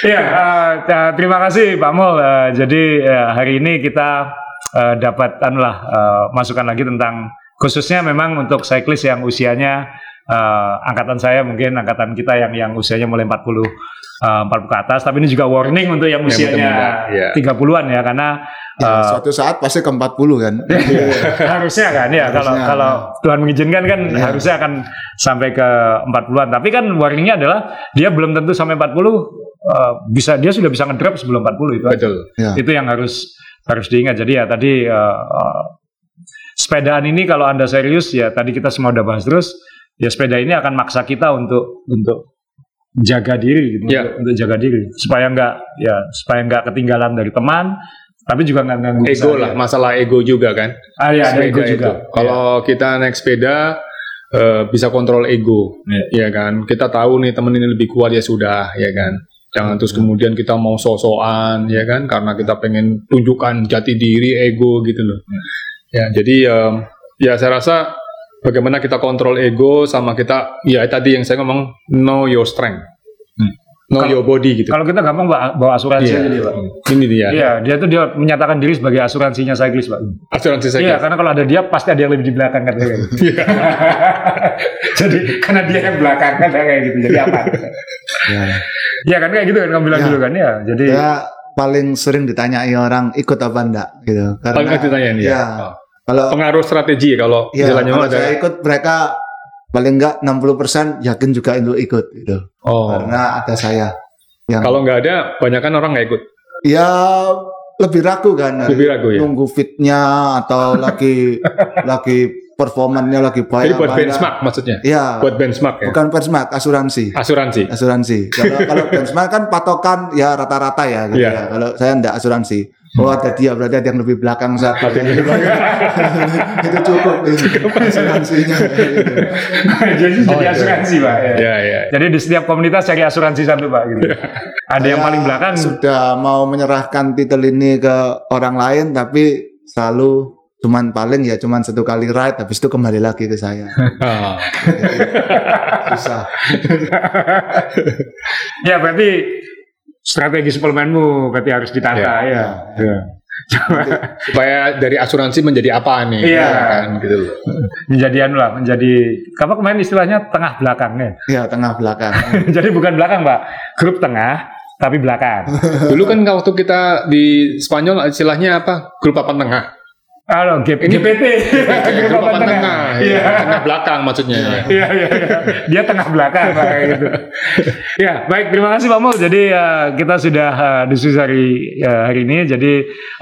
Ya, eh, eh, terima kasih Pak Mul. Eh, jadi eh, hari ini kita eh, dapat anu lah, eh, masukan lagi tentang khususnya memang untuk cyclist yang usianya eh, angkatan saya mungkin angkatan kita yang yang usianya mulai 40 eh, 40 ke atas, tapi ini juga warning untuk yang usianya iya. 30-an ya karena Ya, eh, suatu saat pasti ke 40 kan. harusnya kan ya kalau kalau Tuhan mengizinkan kan Iya. harusnya akan sampai ke 40-an. Tapi kan warningnya adalah dia belum tentu sampai 40 eh, bisa dia sudah bisa ngedrop sebelum 40 itu. aja. Betul. Ya. Itu yang harus harus diingat. Jadi ya tadi eh, eh, sepedaan ini kalau Anda serius ya tadi kita semua udah bahas terus ya sepeda ini akan maksa kita untuk untuk jaga diri gitu Ya. untuk, untuk jaga diri supaya nggak ya supaya nggak ketinggalan dari teman tapi juga nggak ganggu Ego lah, masalah ego juga kan. ah ya ada ego juga itu. Kalau kita naik sepeda eh, bisa kontrol ego, Iya. ya kan. Kita tahu nih temen ini lebih kuat ya sudah, ya kan. Jangan terus kemudian kita mau sosokan ya kan karena kita pengen tunjukkan jati diri ego gitu loh. Ya, jadi em, ya saya rasa bagaimana kita kontrol ego sama kita ya tadi yang saya ngomong know your strength. Know Kalau- your body gitu. Kalau kita gampang bawa, bawa asuransi Iya. aja dia, Pak. Ini dia. Iya, dia tuh dia menyatakan diri sebagai asuransinya cyclist, Pak. Asuransi saya. Iya, karena kalau ada dia pasti ada yang lebih di belakang katanya. Iya. Jadi karena dia yang belakang kan kayak gitu. Jadi apa? Ya. Iya kan kayak gitu kan kamu bilang Ya. dulu kan ya. Jadi Saya paling sering ditanyai orang ikut apa enggak gitu. Karena Paling ditanya ya. ya, Oh. Kalau Pengaruh strategi kalau ya, jalannya kalau saya ikut mereka paling enggak 60% yakin juga untuk ikut gitu. Oh. Karena ada saya yang Kalau nggak ada, banyak kan orang nggak ikut. ya lebih ragu kan Lebih ragu ya. nunggu fitnya atau lagi lagi performanya lagi baik Jadi buat enggak. benchmark maksudnya. ya Buat benchmark ya. bukan benchmark asuransi Asuransi. asuransi kalau kalau benchmark kan patokan ya rata-rata ya gitu Iya. ya kalau saya enggak asuransi oh ada dia berarti ada yang lebih belakang satu Ada yang lebih itu cukup itu asuransinya gitu. jadi Oh, jadi iya. asuransi, Pak. ya. Ya, ya. Jadi di setiap komunitas cari asuransi satu, Pak gitu. Ada yang paling belakang sudah mau menyerahkan titel ini ke orang lain tapi selalu cuman paling ya cuman satu kali ride habis itu kembali lagi ke saya Ah. susah ya berarti strategi suplemenmu berarti harus ditata Ya. ya. ya. Supaya dari asuransi menjadi apa nih? Iya. ya kan gitu loh. menjadi anu lah, menjadi apa kemarin istilahnya tengah belakangnya. ya tengah belakang Jadi bukan belakang, Pak. Grup tengah tapi belakang. Dulu kan waktu kita di Spanyol istilahnya apa? Grup papan tengah. Halo, G- Ini- GPT. Grup papan tengah. Iya. Ya, tengah belakang maksudnya. ya. Iya, iya, iya. Dia tengah belakang kayak gitu. ya, baik. Terima kasih Pak Mul. Jadi eh, kita sudah uh, diskusi hari eh, hari ini. Jadi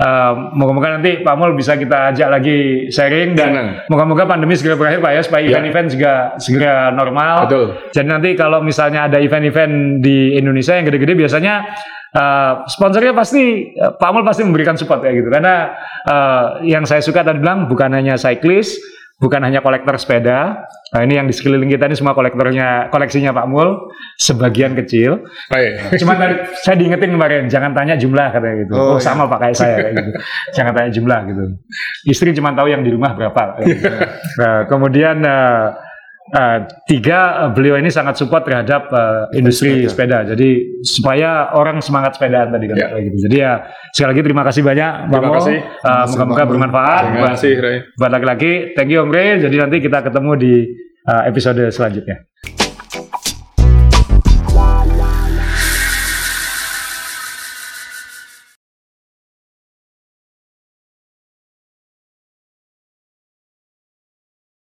eh, moga-moga nanti Pak Mul bisa kita ajak lagi sharing dan moga-moga pandemi segera berakhir Pak ya supaya Ya. event-event juga segera normal. Betul. Jadi nanti kalau misalnya ada event-event di Indonesia yang gede-gede biasanya uh, sponsornya pasti uh, Pak Amul pasti memberikan support ya gitu karena uh, yang saya suka tadi bilang bukan hanya cyclist bukan hanya kolektor sepeda nah, ini yang di sekeliling kita ini semua kolektornya koleksinya Pak Mul sebagian kecil Baik. Cuma tadi saya diingetin kemarin jangan tanya jumlah katanya gitu. Oh, Oh, sama pak kayak saya kayak gitu. jangan tanya jumlah gitu. Istri cuma tahu yang di rumah berapa. gitu. Nah, kemudian eh, eh, tiga eh, beliau ini sangat support terhadap eh, industri sepeda. Jadi supaya orang semangat sepedaan tadi kan kayak gitu. Jadi ya sekali lagi terima kasih banyak Bang Terima kasih. Eh, Moga-moga bermanfaat. Terima kasih, Ray. Buat laki-laki, thank you Om Ray. Jadi nanti kita ketemu di eh, episode selanjutnya.